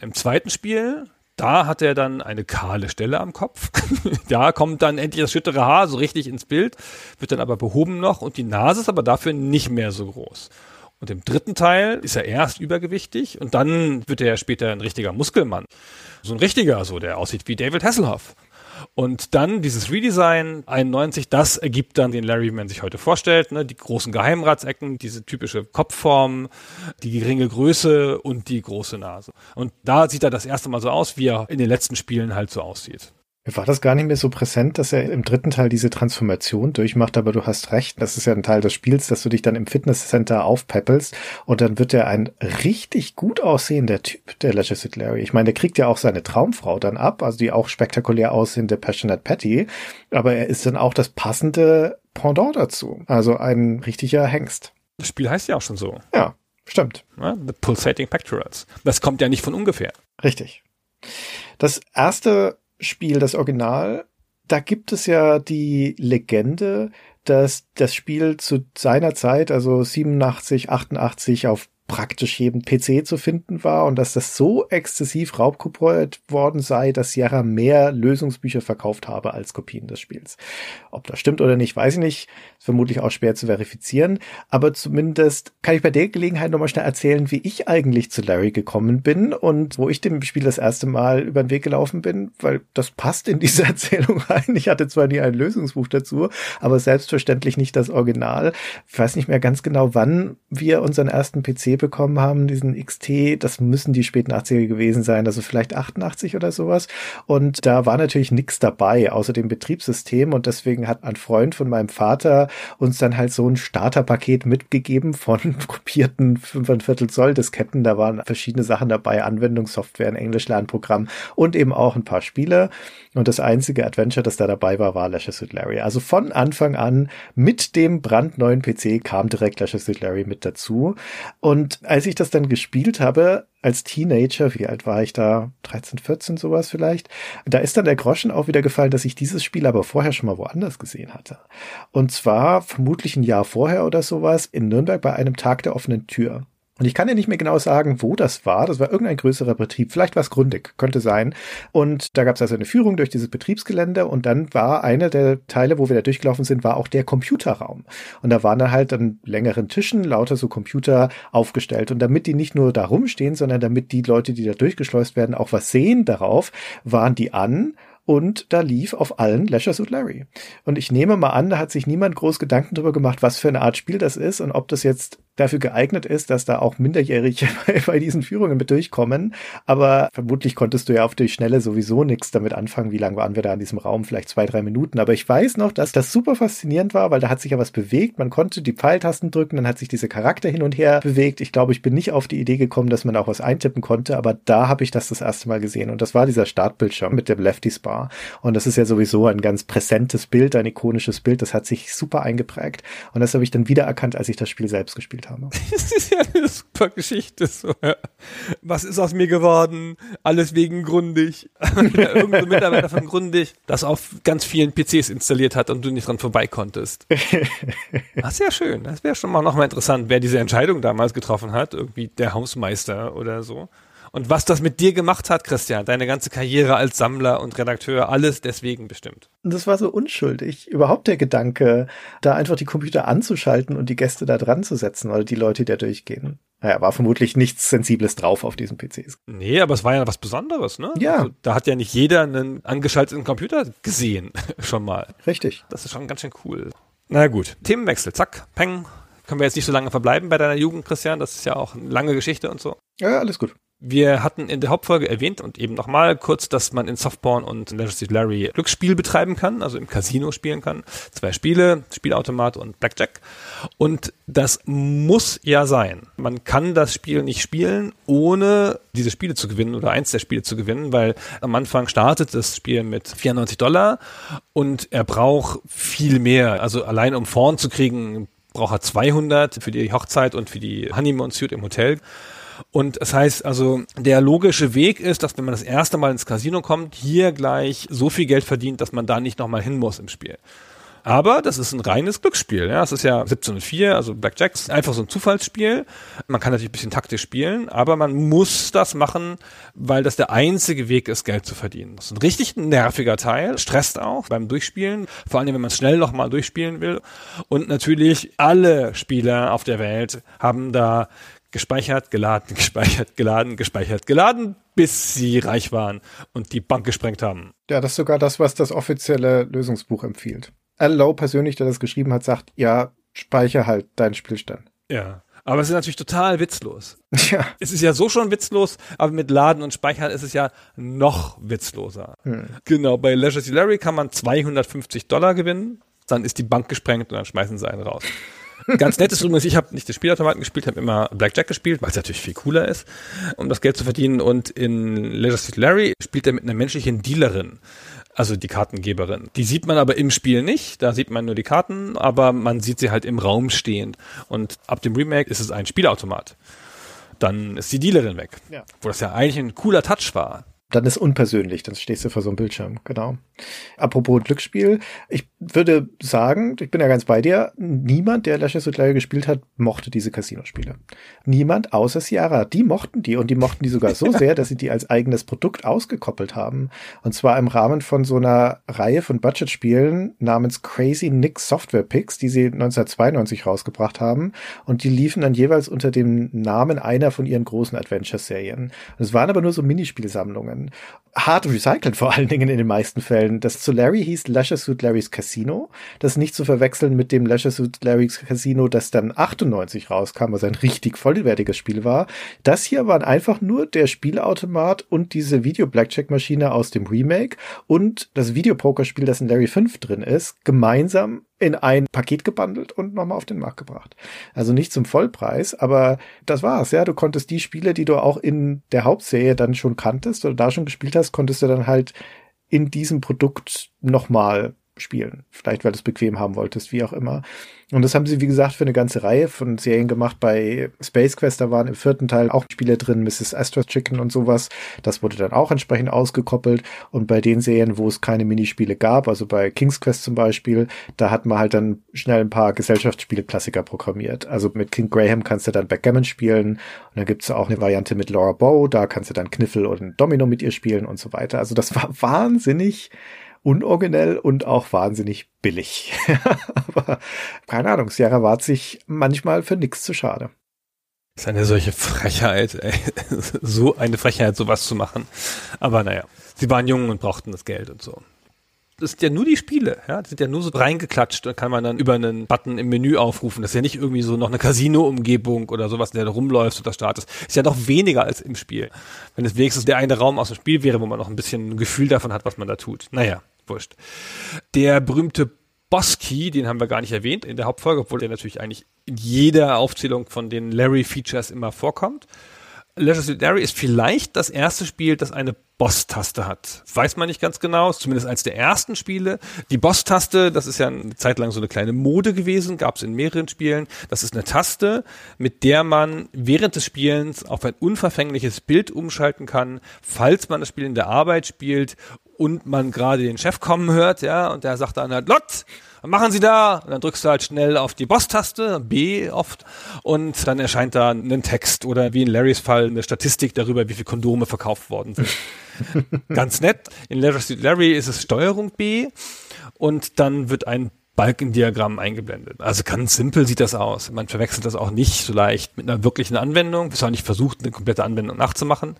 Speaker 4: Im zweiten Spiel, da hat er dann eine kahle Stelle am Kopf. da kommt dann endlich das schüttere Haar so richtig ins Bild, wird dann aber behoben noch und die Nase ist aber dafür nicht mehr so groß. Und im dritten Teil ist er erst übergewichtig und dann wird er später ein richtiger Muskelmann. So ein richtiger, so der aussieht wie David Hasselhoff. Und dann dieses Redesign 91, das ergibt dann den Larry, wie man sich heute vorstellt, ne? die großen Geheimratsecken, diese typische Kopfform, die geringe Größe und die große Nase. Und da sieht er das erste Mal so aus, wie er in den letzten Spielen halt so aussieht.
Speaker 3: War das gar nicht mehr so präsent, dass er im dritten Teil diese Transformation durchmacht, aber du hast recht, das ist ja ein Teil des Spiels, dass du dich dann im Fitnesscenter aufpeppelst und dann wird er ein richtig gut aussehender Typ, der Legislative Larry. Ich meine, der kriegt ja auch seine Traumfrau dann ab, also die auch spektakulär aussehende Passionate Patty, aber er ist dann auch das passende Pendant dazu, also ein richtiger Hengst.
Speaker 4: Das Spiel heißt ja auch schon so.
Speaker 3: Ja, stimmt.
Speaker 4: The Pulsating Pectorals. Das kommt ja nicht von ungefähr.
Speaker 3: Richtig. Das erste Spiel, das Original, da gibt es ja die Legende, dass das Spiel zu seiner Zeit, also 87, 88 auf praktisch jedem PC zu finden war und dass das so exzessiv raubkopiert worden sei, dass Sierra mehr Lösungsbücher verkauft habe als Kopien des Spiels. Ob das stimmt oder nicht, weiß ich nicht. Ist vermutlich auch schwer zu verifizieren. Aber zumindest kann ich bei der Gelegenheit nochmal schnell erzählen, wie ich eigentlich zu Larry gekommen bin und wo ich dem Spiel das erste Mal über den Weg gelaufen bin, weil das passt in diese Erzählung rein. Ich hatte zwar nie ein Lösungsbuch dazu, aber selbstverständlich nicht das Original. Ich weiß nicht mehr ganz genau, wann wir unseren ersten PC bekommen haben, diesen XT, das müssen die späten 80er gewesen sein, also vielleicht 88 oder sowas. Und da war natürlich nichts dabei, außer dem Betriebssystem. Und deswegen hat ein Freund von meinem Vater uns dann halt so ein Starterpaket mitgegeben von kopierten 5 Zoll Disketten. Da waren verschiedene Sachen dabei, Anwendungssoftware, ein Englischlernprogramm und eben auch ein paar Spiele. Und das einzige Adventure, das da dabei war, war Lashes with Larry. Also von Anfang an mit dem brandneuen PC kam direkt Lashes with Larry mit dazu. Und als ich das dann gespielt habe, als Teenager, wie alt war ich da? 13, 14 sowas vielleicht. Da ist dann der Groschen auch wieder gefallen, dass ich dieses Spiel aber vorher schon mal woanders gesehen hatte. Und zwar vermutlich ein Jahr vorher oder sowas in Nürnberg bei einem Tag der offenen Tür. Und ich kann ja nicht mehr genau sagen, wo das war. Das war irgendein größerer Betrieb. Vielleicht war es Grundig, könnte sein. Und da gab es also eine Führung durch dieses Betriebsgelände und dann war einer der Teile, wo wir da durchgelaufen sind, war auch der Computerraum. Und da waren dann halt an längeren Tischen lauter so Computer aufgestellt. Und damit die nicht nur da rumstehen, sondern damit die Leute, die da durchgeschleust werden, auch was sehen darauf, waren die an und da lief auf allen Leisure Suit Larry. Und ich nehme mal an, da hat sich niemand groß Gedanken darüber gemacht, was für eine Art Spiel das ist und ob das jetzt dafür geeignet ist, dass da auch Minderjährige bei, bei diesen Führungen mit durchkommen. Aber vermutlich konntest du ja auf die Schnelle sowieso nichts damit anfangen. Wie lange waren wir da in diesem Raum? Vielleicht zwei, drei Minuten. Aber ich weiß noch, dass das super faszinierend war, weil da hat sich ja was bewegt. Man konnte die Pfeiltasten drücken, dann hat sich dieser Charakter hin und her bewegt. Ich glaube, ich bin nicht auf die Idee gekommen, dass man auch was eintippen konnte, aber da habe ich das das erste Mal gesehen. Und das war dieser Startbildschirm mit dem Lefty Spa. Und das ist ja sowieso ein ganz präsentes Bild, ein ikonisches Bild. Das hat sich super eingeprägt. Und das habe ich dann wiedererkannt, als ich das Spiel selbst gespielt habe.
Speaker 4: das ist ja eine super Geschichte. So, ja. Was ist aus mir geworden? Alles wegen Grundig. Irgendein Mitarbeiter von Grundig, das auf ganz vielen PCs installiert hat und du nicht dran vorbei konntest. Das ist ja schön. Das wäre schon mal nochmal interessant, wer diese Entscheidung damals getroffen hat. Irgendwie der Hausmeister oder so. Und was das mit dir gemacht hat, Christian, deine ganze Karriere als Sammler und Redakteur, alles deswegen bestimmt.
Speaker 3: Das war so unschuldig. Überhaupt der Gedanke, da einfach die Computer anzuschalten und die Gäste da dran zu setzen oder die Leute, die da durchgehen. Naja, war vermutlich nichts Sensibles drauf auf diesen PCs.
Speaker 4: Nee, aber es war ja was Besonderes, ne?
Speaker 3: Ja.
Speaker 4: Also, da hat ja nicht jeder einen angeschalteten Computer gesehen, schon mal.
Speaker 3: Richtig.
Speaker 4: Das ist schon ganz schön cool. Na gut, Themenwechsel, zack, peng. Können wir jetzt nicht so lange verbleiben bei deiner Jugend, Christian? Das ist ja auch eine lange Geschichte und so.
Speaker 3: Ja, alles gut.
Speaker 4: Wir hatten in der Hauptfolge erwähnt und eben nochmal kurz, dass man in Softporn und Suit Larry Glücksspiel betreiben kann, also im Casino spielen kann. Zwei Spiele, Spielautomat und Blackjack. Und das muss ja sein. Man kann das Spiel nicht spielen, ohne diese Spiele zu gewinnen oder eins der Spiele zu gewinnen, weil am Anfang startet das Spiel mit 94 Dollar und er braucht viel mehr. Also allein um vorn zu kriegen, braucht er 200 für die Hochzeit und für die Honeymoon Suite im Hotel. Und das heißt also, der logische Weg ist, dass wenn man das erste Mal ins Casino kommt, hier gleich so viel Geld verdient, dass man da nicht nochmal hin muss im Spiel. Aber das ist ein reines Glücksspiel. Ja, es ist ja 17 und 4, also Blackjacks, einfach so ein Zufallsspiel. Man kann natürlich ein bisschen taktisch spielen, aber man muss das machen, weil das der einzige Weg ist, Geld zu verdienen. Das ist ein richtig nerviger Teil, stresst auch beim Durchspielen, vor allem wenn man schnell nochmal durchspielen will. Und natürlich alle Spieler auf der Welt haben da gespeichert, geladen, gespeichert, geladen, gespeichert, geladen, bis sie reich waren und die Bank gesprengt haben.
Speaker 3: Ja, das ist sogar das, was das offizielle Lösungsbuch empfiehlt. Al Lowe persönlich, der das geschrieben hat, sagt, ja, speicher halt deinen Spielstand.
Speaker 4: Ja. Aber es ist natürlich total witzlos.
Speaker 3: Ja.
Speaker 4: Es ist ja so schon witzlos, aber mit Laden und Speichern ist es ja noch witzloser.
Speaker 3: Hm.
Speaker 4: Genau, bei Leisure Larry kann man 250 Dollar gewinnen, dann ist die Bank gesprengt und dann schmeißen sie einen raus. Ganz nett ist übrigens, ich habe nicht den Spielautomaten gespielt, habe immer Blackjack gespielt, weil es natürlich viel cooler ist, um das Geld zu verdienen. Und in Leisure Suit Larry spielt er mit einer menschlichen Dealerin also die Kartengeberin. Die sieht man aber im Spiel nicht, da sieht man nur die Karten, aber man sieht sie halt im Raum stehen. Und ab dem Remake ist es ein Spielautomat. Dann ist die Dealerin weg.
Speaker 3: Ja.
Speaker 4: Wo das ja eigentlich ein cooler Touch war.
Speaker 3: Dann ist unpersönlich, dann stehst du vor so einem Bildschirm, genau. Apropos Glücksspiel, ich würde sagen, ich bin ja ganz bei dir, niemand, der Lashes Larry gespielt hat, mochte diese Casino-Spiele. Niemand außer Sierra. Die mochten die und die mochten die sogar so sehr, dass sie die als eigenes Produkt ausgekoppelt haben. Und zwar im Rahmen von so einer Reihe von Budgetspielen namens Crazy Nick Software Picks, die sie 1992 rausgebracht haben. Und die liefen dann jeweils unter dem Namen einer von ihren großen Adventure-Serien. Es waren aber nur so Minispielsammlungen. Hart recycelt vor allen Dingen in den meisten Fällen. Das zu Larry hieß Suit Larry's Casino. Das nicht zu verwechseln mit dem Leisure Suit Larry's Casino, das dann 98 rauskam, was ein richtig vollwertiges Spiel war. Das hier waren einfach nur der Spielautomat und diese Video-Blackjack-Maschine aus dem Remake und das Videopokerspiel, das in Larry 5 drin ist, gemeinsam in ein Paket gebundelt und nochmal auf den Markt gebracht. Also nicht zum Vollpreis, aber das war's, ja. Du konntest die Spiele, die du auch in der Hauptserie dann schon kanntest oder da schon gespielt hast, konntest du dann halt in diesem Produkt nochmal spielen. Vielleicht, weil du es bequem haben wolltest, wie auch immer. Und das haben sie, wie gesagt, für eine ganze Reihe von Serien gemacht. Bei Space Quest, da waren im vierten Teil auch Spiele drin, Mrs. Astro's Chicken und sowas. Das wurde dann auch entsprechend ausgekoppelt. Und bei den Serien, wo es keine Minispiele gab, also bei King's Quest zum Beispiel, da hat man halt dann schnell ein paar Gesellschaftsspiele-Klassiker programmiert. Also mit King Graham kannst du dann Backgammon spielen. Und dann gibt's auch eine Variante mit Laura Bow, da kannst du dann Kniffel und Domino mit ihr spielen und so weiter. Also das war wahnsinnig unoriginell und auch wahnsinnig billig. Aber keine Ahnung, Sierra war sich manchmal für nichts zu schade.
Speaker 4: Das ist eine solche Frechheit, ey. so eine Frechheit, sowas zu machen. Aber naja, sie waren jung und brauchten das Geld und so. das sind ja nur die Spiele, ja, das sind ja nur so reingeklatscht, da kann man dann über einen Button im Menü aufrufen. Das ist ja nicht irgendwie so noch eine Casino-Umgebung oder sowas, der da rumläuft oder startet. Ist ja noch weniger als im Spiel. Wenn es wenigstens der eine Raum aus dem Spiel wäre, wo man noch ein bisschen ein Gefühl davon hat, was man da tut. Naja, wurscht. Der berühmte Boss-Key, den haben wir gar nicht erwähnt in der Hauptfolge, obwohl der natürlich eigentlich in jeder Aufzählung von den Larry-Features immer vorkommt. Leisure Suit Larry ist vielleicht das erste Spiel, das eine Boss-Taste hat. Weiß man nicht ganz genau, zumindest eines der ersten Spiele. Die Boss-Taste, das ist ja eine Zeit lang so eine kleine Mode gewesen, gab es in mehreren Spielen. Das ist eine Taste, mit der man während des Spielens auf ein unverfängliches Bild umschalten kann, falls man das Spiel in der Arbeit spielt und man gerade den Chef kommen hört, ja, und der sagt dann halt, Lot, was machen Sie da? Und dann drückst du halt schnell auf die Boss-Taste, B oft, und dann erscheint da ein Text oder wie in Larrys Fall eine Statistik darüber, wie viele Kondome verkauft worden sind. Ganz nett. In Larry ist es Steuerung B und dann wird ein Balkendiagramm eingeblendet. Also ganz simpel sieht das aus. Man verwechselt das auch nicht so leicht mit einer wirklichen Anwendung. Es auch nicht versucht, eine komplette Anwendung nachzumachen.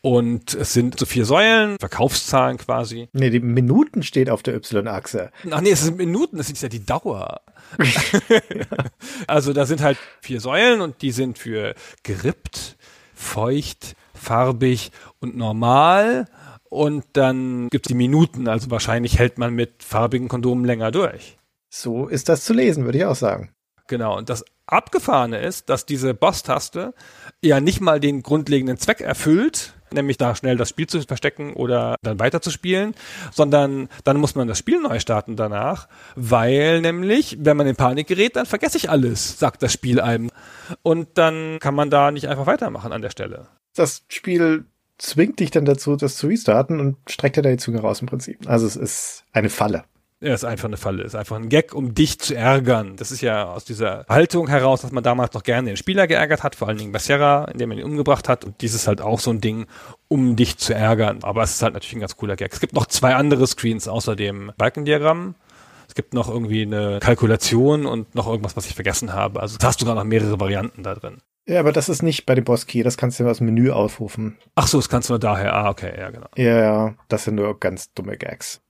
Speaker 4: Und es sind so vier Säulen, Verkaufszahlen quasi.
Speaker 3: Nee, die Minuten steht auf der Y-Achse.
Speaker 4: Ach nee, es sind Minuten, das ist ja die Dauer. also da sind halt vier Säulen und die sind für gerippt, feucht, farbig und normal. Und dann gibt es die Minuten, also wahrscheinlich hält man mit farbigen Kondomen länger durch.
Speaker 3: So ist das zu lesen, würde ich auch sagen.
Speaker 4: Genau, und das Abgefahrene ist, dass diese Boss-Taste ja nicht mal den grundlegenden Zweck erfüllt, nämlich da schnell das Spiel zu verstecken oder dann weiterzuspielen, sondern dann muss man das Spiel neu starten danach, weil nämlich, wenn man in Panik gerät, dann vergesse ich alles, sagt das Spiel einem. Und dann kann man da nicht einfach weitermachen an der Stelle.
Speaker 3: Das Spiel zwingt dich dann dazu, das zu restarten und streckt dir da die Zunge raus im Prinzip. Also es ist eine Falle.
Speaker 4: Ja, ist einfach eine Falle. Ist einfach ein Gag, um dich zu ärgern. Das ist ja aus dieser Haltung heraus, dass man damals noch gerne den Spieler geärgert hat, vor allen Dingen bei Serra, indem man ihn umgebracht hat. Und dieses ist halt auch so ein Ding, um dich zu ärgern. Aber es ist halt natürlich ein ganz cooler Gag. Es gibt noch zwei andere Screens außer dem Balkendiagramm. Es gibt noch irgendwie eine Kalkulation und noch irgendwas, was ich vergessen habe. Also da hast du sogar noch mehrere Varianten da drin.
Speaker 3: Ja, aber das ist nicht bei dem Boss-Key, das kannst du aus dem Menü aufrufen.
Speaker 4: Ach so, das kannst du nur daher. Ah, okay, ja, genau.
Speaker 3: Ja, ja, das sind nur ganz dumme Gags.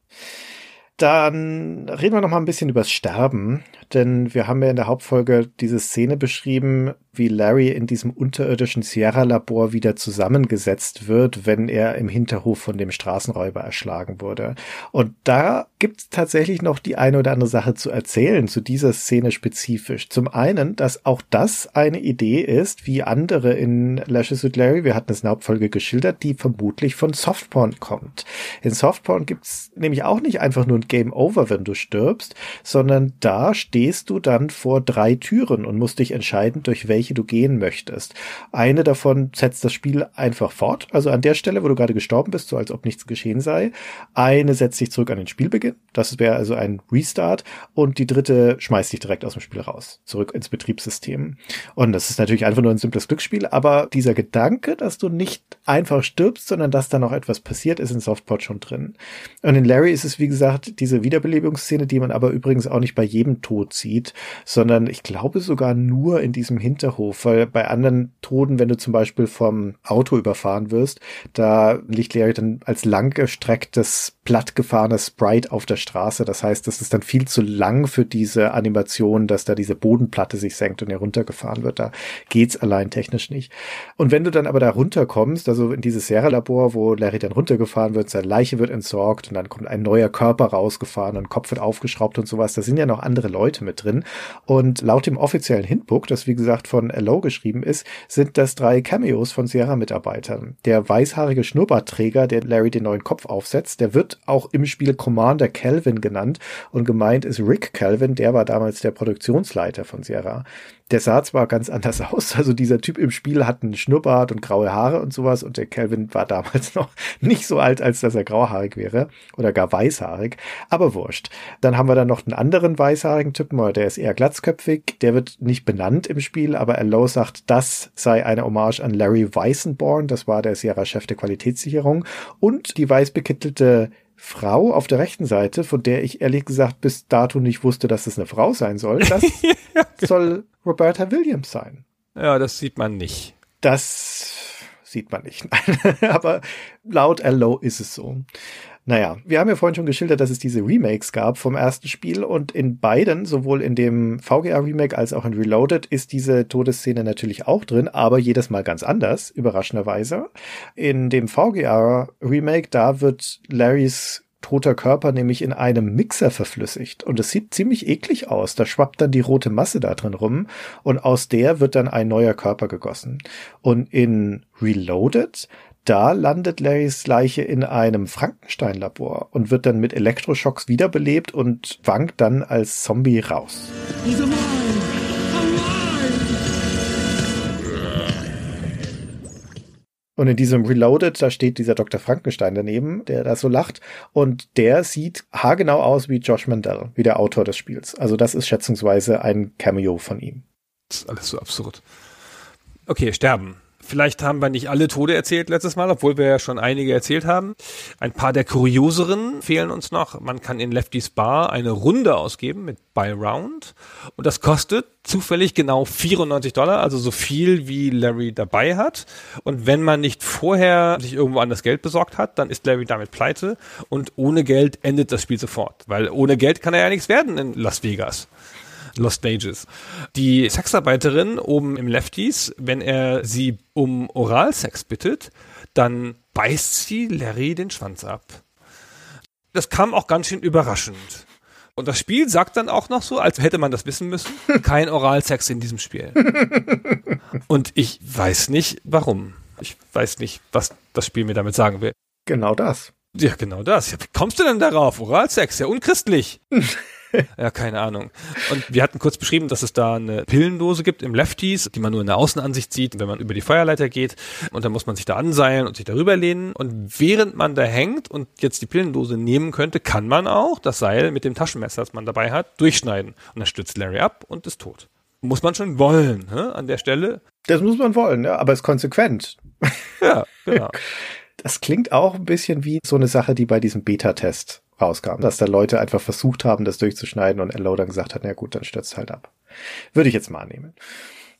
Speaker 3: Dann reden wir noch mal ein bisschen übers Sterben, denn wir haben ja in der Hauptfolge diese Szene beschrieben, wie Larry in diesem unterirdischen Sierra-Labor wieder zusammengesetzt wird, wenn er im Hinterhof von dem Straßenräuber erschlagen wurde. Und da gibt es tatsächlich noch die eine oder andere Sache zu erzählen zu dieser Szene spezifisch. Zum einen, dass auch das eine Idee ist, wie andere in Lashes with Larry, wir hatten es in der Hauptfolge geschildert, die vermutlich von Softporn kommt. In Softporn gibt's nämlich auch nicht einfach nur ein Game Over, wenn du stirbst, sondern da stehst du dann vor drei Türen und musst dich entscheiden, durch welche du gehen möchtest. Eine davon setzt das Spiel einfach fort, also an der Stelle, wo du gerade gestorben bist, so als ob nichts geschehen sei. Eine setzt dich zurück an den Spielbeginn, das wäre also ein Restart und die dritte schmeißt dich direkt aus dem Spiel raus, zurück ins Betriebssystem. Und das ist natürlich einfach nur ein simples Glücksspiel, aber dieser Gedanke, dass du nicht einfach stirbst, sondern dass da noch etwas passiert, ist in Softport schon drin. Und in Larry ist es, wie gesagt, diese Wiederbelebungsszene, die man aber übrigens auch nicht bei jedem Tod sieht, sondern ich glaube sogar nur in diesem Hinterhof, weil bei anderen Toten, wenn du zum Beispiel vom Auto überfahren wirst, da liegt Larry dann als langgestrecktes, plattgefahrenes Sprite auf der Straße. Das heißt, das ist dann viel zu lang für diese Animation, dass da diese Bodenplatte sich senkt und er runtergefahren wird. Da geht's allein technisch nicht. Und wenn du dann aber da runterkommst, also in dieses Sierra-Labor, wo Larry dann runtergefahren wird, seine Leiche wird entsorgt und dann kommt ein neuer Körper rausgefahren, ein Kopf wird aufgeschraubt und sowas, da sind ja noch andere Leute mit drin. Und laut dem offiziellen Hintbook, das wie gesagt von Low geschrieben ist, sind das drei Cameos von Sierra-Mitarbeitern. Der weißhaarige Schnurrbartträger, der Larry den neuen Kopf aufsetzt, der wird auch im Spiel Commander Calvin genannt und gemeint ist Rick Calvin, der war damals der Produktionsleiter von Sierra der sah zwar ganz anders aus, also dieser Typ im Spiel hat einen Schnurrbart und graue Haare und sowas und der Calvin war damals noch nicht so alt, als dass er grauhaarig wäre oder gar weißhaarig, aber wurscht. Dann haben wir dann noch einen anderen weißhaarigen Typen, der ist eher glatzköpfig, der wird nicht benannt im Spiel, aber Allo sagt, das sei eine Hommage an Larry Weissenborn, das war der Sierra-Chef der Qualitätssicherung und die weißbekittelte Frau auf der rechten Seite, von der ich ehrlich gesagt bis dato nicht wusste, dass es eine Frau sein soll, das soll Roberta Williams sein.
Speaker 4: Ja, das sieht man nicht.
Speaker 3: Das sieht man nicht. Aber laut Allo ist es so. Naja, wir haben ja vorhin schon geschildert, dass es diese Remakes gab vom ersten Spiel und in beiden, sowohl in dem VGA-Remake als auch in Reloaded, ist diese Todesszene natürlich auch drin, aber jedes Mal ganz anders, überraschenderweise. In dem VGA-Remake, da wird Larrys toter Körper nämlich in einem Mixer verflüssigt. Und es sieht ziemlich eklig aus. Da schwappt dann die rote Masse da drin rum und aus der wird dann ein neuer Körper gegossen. Und in Reloaded, da landet Larrys Leiche in einem Frankenstein-Labor und wird dann mit Elektroschocks wiederbelebt und wankt dann als Zombie raus. Und in diesem Reloaded, da steht dieser Dr. Frankenstein daneben, der da so lacht. Und der sieht haargenau aus wie Josh Mandel, wie der Autor des Spiels. Also das ist schätzungsweise ein Cameo von ihm.
Speaker 4: Das ist alles so absurd. Okay, sterben. Vielleicht haben wir nicht alle Tode erzählt letztes Mal, obwohl wir ja schon einige erzählt haben. Ein paar der kurioseren fehlen uns noch. Man kann in Lefty's Bar eine Runde ausgeben mit Buy Round und das kostet zufällig genau 94 Dollar, also so viel wie Larry dabei hat. Und wenn man nicht vorher sich irgendwo anders Geld besorgt hat, dann ist Larry damit pleite und ohne Geld endet das Spiel sofort, weil ohne Geld kann er ja nichts werden in Las Vegas. Lost Wages. Die Sexarbeiterin oben im Lefties, wenn er sie um Oralsex bittet, dann beißt sie Larry den Schwanz ab. Das kam auch ganz schön überraschend. Und das Spiel sagt dann auch noch so, als hätte man das wissen müssen, kein Oralsex in diesem Spiel. Und ich weiß nicht, warum. Ich weiß nicht, was das Spiel mir damit sagen will.
Speaker 3: Genau das.
Speaker 4: Ja, genau das. Ja, wie kommst du denn darauf? Oralsex, ja unchristlich. ja, keine Ahnung. Und wir hatten kurz beschrieben, dass es da eine Pillendose gibt im Lefties, die man nur in der Außenansicht sieht, wenn man über die Feuerleiter geht. Und dann muss man sich da anseilen und sich darüber lehnen. Und während man da hängt und jetzt die Pillendose nehmen könnte, kann man auch das Seil mit dem Taschenmesser, das man dabei hat, durchschneiden. Und dann stützt Larry ab und ist tot. Muss man schon wollen, ne? an der Stelle.
Speaker 3: Das muss man wollen, ja, aber ist konsequent.
Speaker 4: Ja, genau.
Speaker 3: Das klingt auch ein bisschen wie so eine Sache, die bei diesem Beta-Test rauskam, dass da Leute einfach versucht haben, das durchzuschneiden und Ello dann gesagt hat, na gut, dann stürzt halt ab. Würde ich jetzt mal annehmen.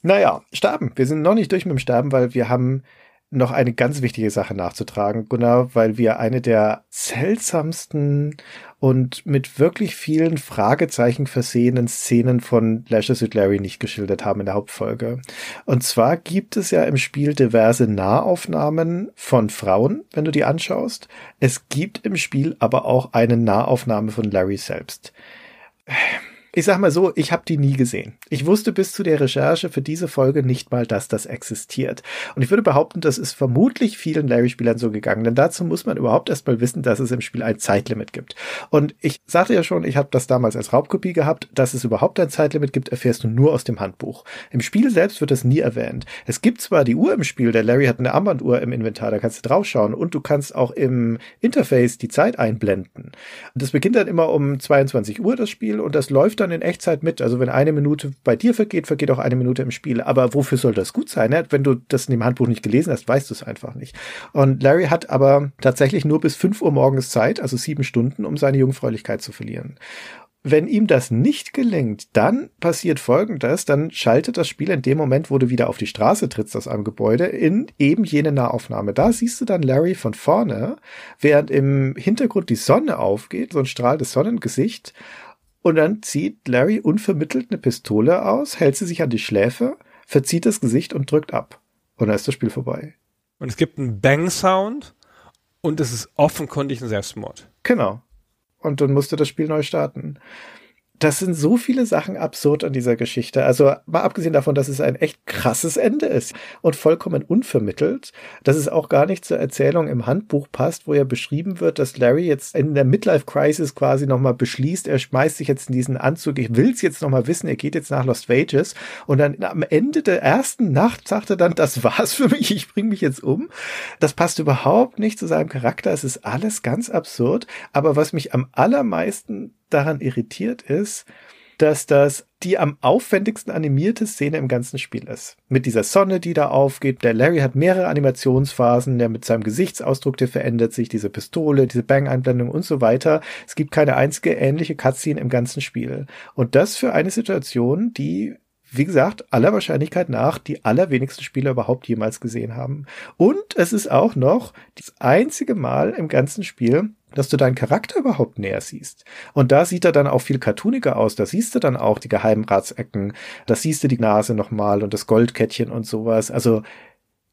Speaker 3: Naja, Sterben. Wir sind noch nicht durch mit dem Sterben, weil wir haben noch eine ganz wichtige Sache nachzutragen, Gunnar, weil wir eine der seltsamsten und mit wirklich vielen Fragezeichen versehenen Szenen von Leisure Suit Larry nicht geschildert haben in der Hauptfolge. Und zwar gibt es ja im Spiel diverse Nahaufnahmen von Frauen, wenn du die anschaust. Es gibt im Spiel aber auch eine Nahaufnahme von Larry selbst ich sag mal so, ich habe die nie gesehen. Ich wusste bis zu der Recherche für diese Folge nicht mal, dass das existiert. Und ich würde behaupten, das ist vermutlich vielen Larry-Spielern so gegangen, denn dazu muss man überhaupt erstmal wissen, dass es im Spiel ein Zeitlimit gibt. Und ich sagte ja schon, ich habe das damals als Raubkopie gehabt, dass es überhaupt ein Zeitlimit gibt, erfährst du nur aus dem Handbuch. Im Spiel selbst wird das nie erwähnt. Es gibt zwar die Uhr im Spiel, der Larry hat eine Armbanduhr im Inventar, da kannst du draufschauen und du kannst auch im Interface die Zeit einblenden. Das beginnt dann immer um 22 Uhr das Spiel und das läuft dann in Echtzeit mit. Also wenn eine Minute bei dir vergeht, vergeht auch eine Minute im Spiel. Aber wofür soll das gut sein? Ne? Wenn du das in dem Handbuch nicht gelesen hast, weißt du es einfach nicht. Und Larry hat aber tatsächlich nur bis 5 Uhr morgens Zeit, also sieben Stunden, um seine Jungfräulichkeit zu verlieren. Wenn ihm das nicht gelingt, dann passiert Folgendes, dann schaltet das Spiel in dem Moment, wo du wieder auf die Straße trittst aus einem Gebäude, in eben jene Nahaufnahme. Da siehst du dann Larry von vorne, während im Hintergrund die Sonne aufgeht, so ein Strahl des Sonnengesicht, und dann zieht Larry unvermittelt eine Pistole aus, hält sie sich an die Schläfe, verzieht das Gesicht und drückt ab. Und dann ist das Spiel vorbei.
Speaker 4: Und es gibt einen Bang-Sound und es ist offenkundig ein Selbstmord.
Speaker 3: Genau. Und dann musste das Spiel neu starten das sind so viele Sachen absurd an dieser Geschichte. Also mal abgesehen davon, dass es ein echt krasses Ende ist und vollkommen unvermittelt, dass es auch gar nicht zur Erzählung im Handbuch passt, wo ja beschrieben wird, dass Larry jetzt in der Midlife Crisis quasi nochmal beschließt, er schmeißt sich jetzt in diesen Anzug, ich will's jetzt nochmal wissen, er geht jetzt nach Lost Wages und dann am Ende der ersten Nacht sagt er dann, das war's für mich, ich bring mich jetzt um. Das passt überhaupt nicht zu seinem Charakter, es ist alles ganz absurd, aber was mich am allermeisten daran irritiert ist, dass das die am aufwendigsten animierte Szene im ganzen Spiel ist. Mit dieser Sonne, die da aufgeht. Der Larry hat mehrere Animationsphasen, der mit seinem Gesichtsausdruck, der verändert sich, diese Pistole, diese Bang-Einblendung und so weiter. Es gibt keine einzige ähnliche Cutscene im ganzen Spiel. Und das für eine Situation, die wie gesagt, aller Wahrscheinlichkeit nach die allerwenigsten Spieler überhaupt jemals gesehen haben. Und es ist auch noch das einzige Mal im ganzen Spiel, dass du deinen Charakter überhaupt näher siehst. Und da sieht er dann auch viel cartooniger aus. Da siehst du dann auch die Geheimratsecken, da siehst du die Nase nochmal und das Goldkettchen und sowas. Also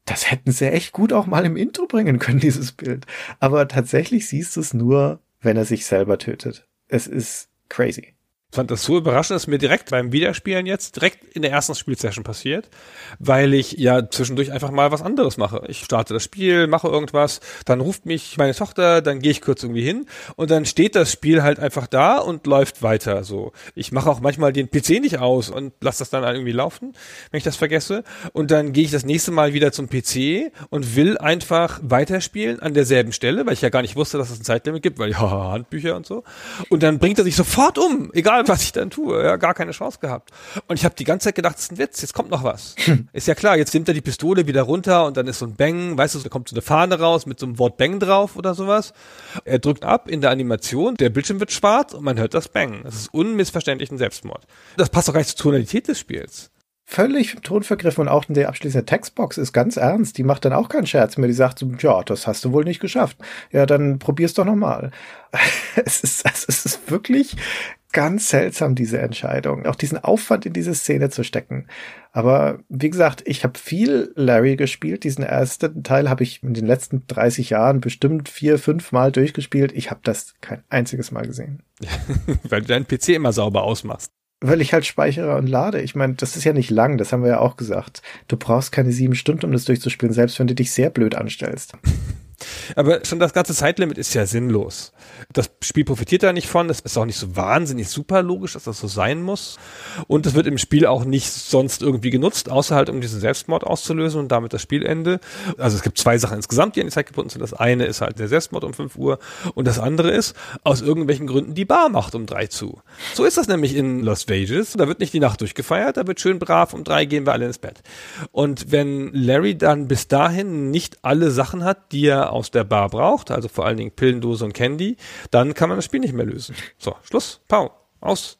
Speaker 3: das hätten sie echt gut auch mal im Intro bringen können, dieses Bild. Aber tatsächlich siehst du es nur, wenn er sich selber tötet. Es ist crazy
Speaker 4: fand das so überraschend, dass mir direkt beim Wiederspielen jetzt direkt in der ersten Spielsession passiert, weil ich ja zwischendurch einfach mal was anderes mache. Ich starte das Spiel, mache irgendwas, dann ruft mich meine Tochter, dann gehe ich kurz irgendwie hin und dann steht das Spiel halt einfach da und läuft weiter. So, ich mache auch manchmal den PC nicht aus und lasse das dann irgendwie laufen, wenn ich das vergesse. Und dann gehe ich das nächste Mal wieder zum PC und will einfach weiterspielen an derselben Stelle, weil ich ja gar nicht wusste, dass es ein Zeitlimit gibt, weil ja Handbücher und so. Und dann bringt er sich sofort um, egal egal was ich dann tue, ja, gar keine Chance gehabt. Und ich habe die ganze Zeit gedacht, das ist ein Witz, jetzt kommt noch was. ist ja klar, jetzt nimmt er die Pistole wieder runter und dann ist so ein Bang, weißt du, da kommt so eine Fahne raus mit so einem Wort Bang drauf oder sowas. Er drückt ab in der Animation, der Bildschirm wird schwarz und man hört das Bang. Das ist unmissverständlich ein Selbstmord. Das passt doch gar nicht zur Tonalität des Spiels
Speaker 3: völlig tonvergriffen und auch in der abschließende Textbox ist ganz ernst. Die macht dann auch keinen Scherz mehr. Die sagt so, ja, das hast du wohl nicht geschafft. Ja, dann probier's doch nochmal. es ist, es ist wirklich ganz seltsam, diese Entscheidung, auch diesen Aufwand in diese Szene zu stecken. Aber wie gesagt, ich habe viel Larry gespielt. Diesen ersten Teil habe ich in den letzten 30 Jahren bestimmt vier, fünf Mal durchgespielt. Ich habe das kein einziges Mal gesehen.
Speaker 4: Weil du deinen PC immer sauber ausmachst.
Speaker 3: Weil ich halt speichere und lade. Ich meine, das ist ja nicht lang, das haben wir ja auch gesagt. Du brauchst keine sieben Stunden, um das durchzuspielen, selbst wenn du dich sehr blöd anstellst.
Speaker 4: Aber schon das ganze Zeitlimit ist ja sinnlos. Das Spiel profitiert da nicht von. Es ist auch nicht so wahnsinnig super logisch, dass das so sein muss. Und es wird im Spiel auch nicht sonst irgendwie genutzt, außer halt um diesen Selbstmord auszulösen und damit das Spielende. Also es gibt zwei Sachen insgesamt, die an die Zeit gebunden sind. Das eine ist halt der Selbstmord um 5 Uhr und das andere ist aus irgendwelchen Gründen die Bar macht um drei zu. So ist das nämlich in Las Vegas. Da wird nicht die Nacht durchgefeiert, da wird schön brav um drei gehen wir alle ins Bett. Und wenn Larry dann bis dahin nicht alle Sachen hat, die er aus der Bar braucht, also vor allen Dingen Pillendose und Candy, dann kann man das Spiel nicht mehr lösen. So, Schluss, Pau, aus.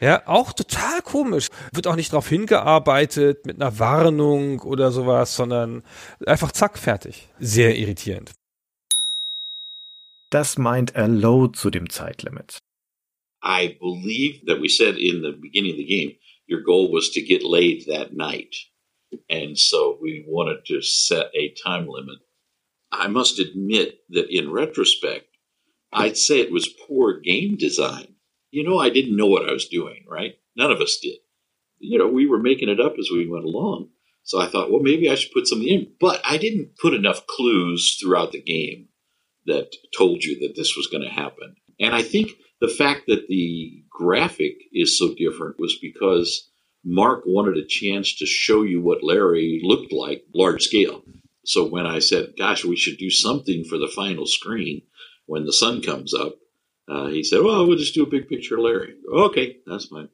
Speaker 4: Ja, auch total komisch. Wird auch nicht darauf hingearbeitet mit einer Warnung oder sowas, sondern einfach zack, fertig. Sehr irritierend.
Speaker 3: Das meint er low zu dem Zeitlimit.
Speaker 5: I believe that we said in the beginning of the game, your goal was to get laid that night. And so we wanted to set a time limit I must admit that in retrospect, I'd say it was poor game design. You know, I didn't know what I was doing, right? None of us did. You know, we were making it up as we went along. So I thought, well, maybe I should put something in. But I didn't put enough clues throughout the game that told you that this was going to happen. And I think the fact that the graphic is so different was because Mark wanted a chance to show you what Larry looked like large scale. So when I said, gosh, we should do something for the final screen when the sun comes up, uh, he said, well, we'll just do a big picture of Larry. Okay, that's fine.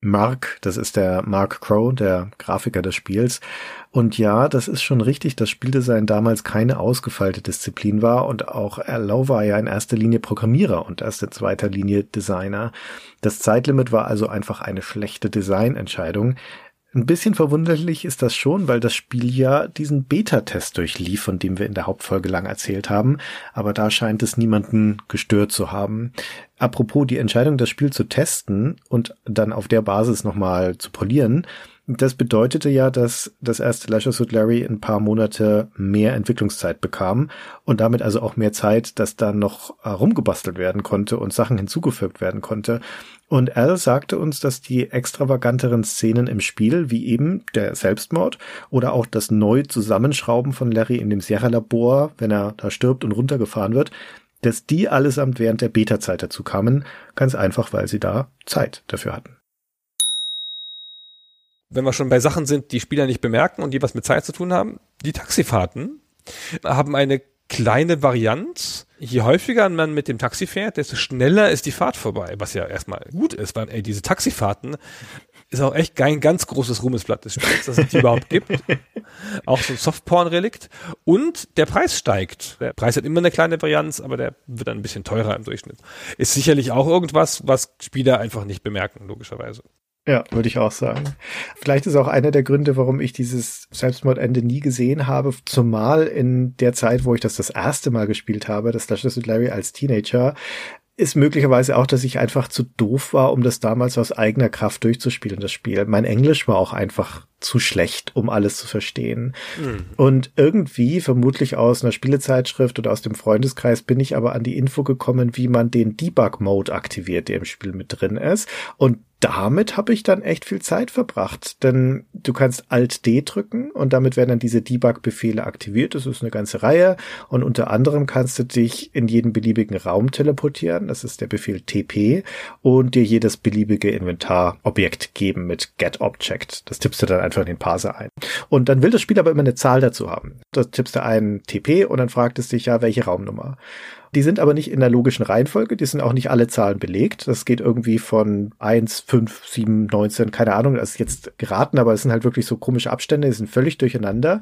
Speaker 3: Mark, das ist der Mark Crow, der Grafiker des Spiels. Und ja, das ist schon richtig, dass Spieldesign damals keine ausgefeilte Disziplin war und auch Erlau war ja in erster Linie Programmierer und erst in zweiter Linie Designer. Das Zeitlimit war also einfach eine schlechte Designentscheidung. Ein bisschen verwunderlich ist das schon, weil das Spiel ja diesen Beta-Test durchlief, von dem wir in der Hauptfolge lang erzählt haben, aber da scheint es niemanden gestört zu haben. Apropos die Entscheidung, das Spiel zu testen und dann auf der Basis nochmal zu polieren, das bedeutete ja, dass das erste Leisure Suit Larry ein paar Monate mehr Entwicklungszeit bekam und damit also auch mehr Zeit, dass da noch rumgebastelt werden konnte und Sachen hinzugefügt werden konnte. Und Al sagte uns, dass die extravaganteren Szenen im Spiel, wie eben der Selbstmord oder auch das neu Zusammenschrauben von Larry in dem Sierra-Labor, wenn er da stirbt und runtergefahren wird, dass die allesamt während der Beta-Zeit dazu kamen, ganz einfach, weil sie da Zeit dafür hatten
Speaker 4: wenn wir schon bei Sachen sind, die Spieler nicht bemerken und die was mit Zeit zu tun haben, die Taxifahrten haben eine kleine Varianz. Je häufiger man mit dem Taxi fährt, desto schneller ist die Fahrt vorbei, was ja erstmal gut ist, weil ey, diese Taxifahrten ist auch echt kein ganz großes Ruhmesblatt des Spiels, dass es die überhaupt gibt. Auch so ein Softporn-Relikt. Und der Preis steigt. Der Preis hat immer eine kleine Varianz, aber der wird dann ein bisschen teurer im Durchschnitt. Ist sicherlich auch irgendwas, was Spieler einfach nicht bemerken, logischerweise.
Speaker 3: Ja, würde ich auch sagen. Vielleicht ist auch einer der Gründe, warum ich dieses Selbstmordende nie gesehen habe, zumal in der Zeit, wo ich das das erste Mal gespielt habe, das Lashes with Larry als Teenager, ist möglicherweise auch, dass ich einfach zu doof war, um das damals aus eigener Kraft durchzuspielen, das Spiel. Mein Englisch war auch einfach zu schlecht, um alles zu verstehen. Mhm. Und irgendwie, vermutlich aus einer Spielezeitschrift oder aus dem Freundeskreis, bin ich aber an die Info gekommen, wie man den Debug-Mode aktiviert, der im Spiel mit drin ist. Und damit habe ich dann echt viel Zeit verbracht, denn du kannst Alt-D drücken und damit werden dann diese Debug-Befehle aktiviert. Das ist eine ganze Reihe und unter anderem kannst du dich in jeden beliebigen Raum teleportieren. Das ist der Befehl TP und dir jedes beliebige Inventarobjekt geben mit GetObject. Das tippst du dann einfach in den Parser ein. Und dann will das Spiel aber immer eine Zahl dazu haben. Da tippst du ein TP und dann fragt es dich ja, welche Raumnummer. Die sind aber nicht in der logischen Reihenfolge, die sind auch nicht alle Zahlen belegt. Das geht irgendwie von 1, 5, 7, 19, keine Ahnung, das ist jetzt geraten, aber es sind halt wirklich so komische Abstände, die sind völlig durcheinander.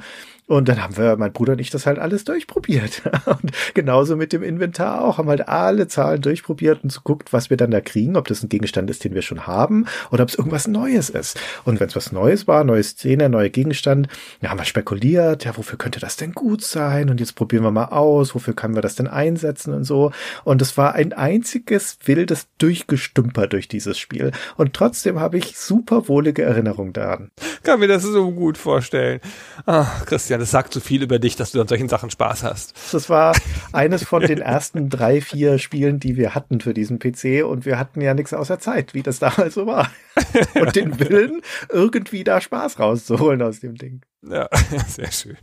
Speaker 3: Und dann haben wir, mein Bruder und ich, das halt alles durchprobiert. Und genauso mit dem Inventar auch, haben halt alle Zahlen durchprobiert und geguckt, was wir dann da kriegen, ob das ein Gegenstand ist, den wir schon haben, oder ob es irgendwas Neues ist. Und wenn es was Neues war, neue Szene, neuer Gegenstand, ja, haben wir spekuliert, ja, wofür könnte das denn gut sein? Und jetzt probieren wir mal aus, wofür können wir das denn einsetzen und so. Und es war ein einziges wildes Durchgestümper durch dieses Spiel. Und trotzdem habe ich super wohlige Erinnerungen daran.
Speaker 4: Kann mir das so gut vorstellen. Ach, Christian, das sagt so viel über dich, dass du an solchen Sachen Spaß hast.
Speaker 3: Das war eines von den ersten drei, vier Spielen, die wir hatten für diesen PC und wir hatten ja nichts außer Zeit, wie das damals so war. Und den Willen, irgendwie da Spaß rauszuholen aus dem Ding.
Speaker 4: Ja, sehr schön.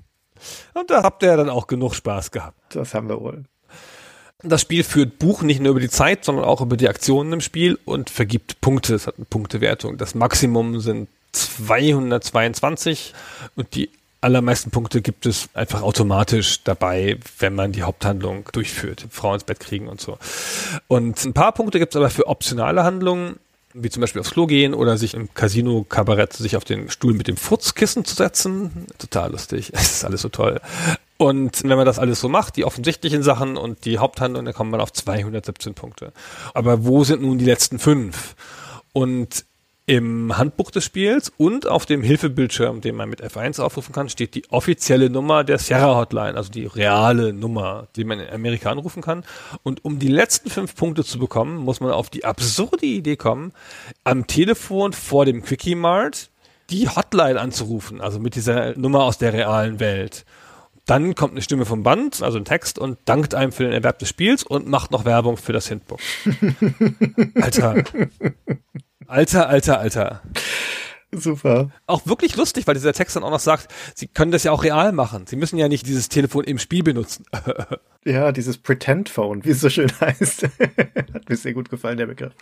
Speaker 4: Und da habt ihr ja dann auch genug Spaß gehabt.
Speaker 3: Das haben wir wohl.
Speaker 4: Das Spiel führt Buch nicht nur über die Zeit, sondern auch über die Aktionen im Spiel und vergibt Punkte. Es hat eine Punktewertung. Das Maximum sind 222 und die allermeisten Punkte gibt es einfach automatisch dabei, wenn man die Haupthandlung durchführt. Frau ins Bett kriegen und so. Und ein paar Punkte gibt es aber für optionale Handlungen, wie zum Beispiel aufs Klo gehen oder sich im Casino-Kabarett sich auf den Stuhl mit dem Furzkissen zu setzen. Total lustig. Es ist alles so toll. Und wenn man das alles so macht, die offensichtlichen Sachen und die Haupthandlung, dann kommt man auf 217 Punkte. Aber wo sind nun die letzten fünf? Und im Handbuch des Spiels und auf dem Hilfebildschirm, den man mit F1 aufrufen kann, steht die offizielle Nummer der Sierra Hotline, also die reale Nummer, die man in Amerika anrufen kann. Und um die letzten fünf Punkte zu bekommen, muss man auf die absurde Idee kommen, am Telefon vor dem Quickie Mart die Hotline anzurufen, also mit dieser Nummer aus der realen Welt. Dann kommt eine Stimme vom Band, also ein Text, und dankt einem für den Erwerb des Spiels und macht noch Werbung für das Hintbook. Alter. Alter, alter, alter.
Speaker 3: Super.
Speaker 4: Auch wirklich lustig, weil dieser Text dann auch noch sagt, sie können das ja auch real machen. Sie müssen ja nicht dieses Telefon im Spiel benutzen.
Speaker 3: Ja, dieses Pretend Phone, wie es so schön heißt. Hat mir sehr gut gefallen, der Begriff.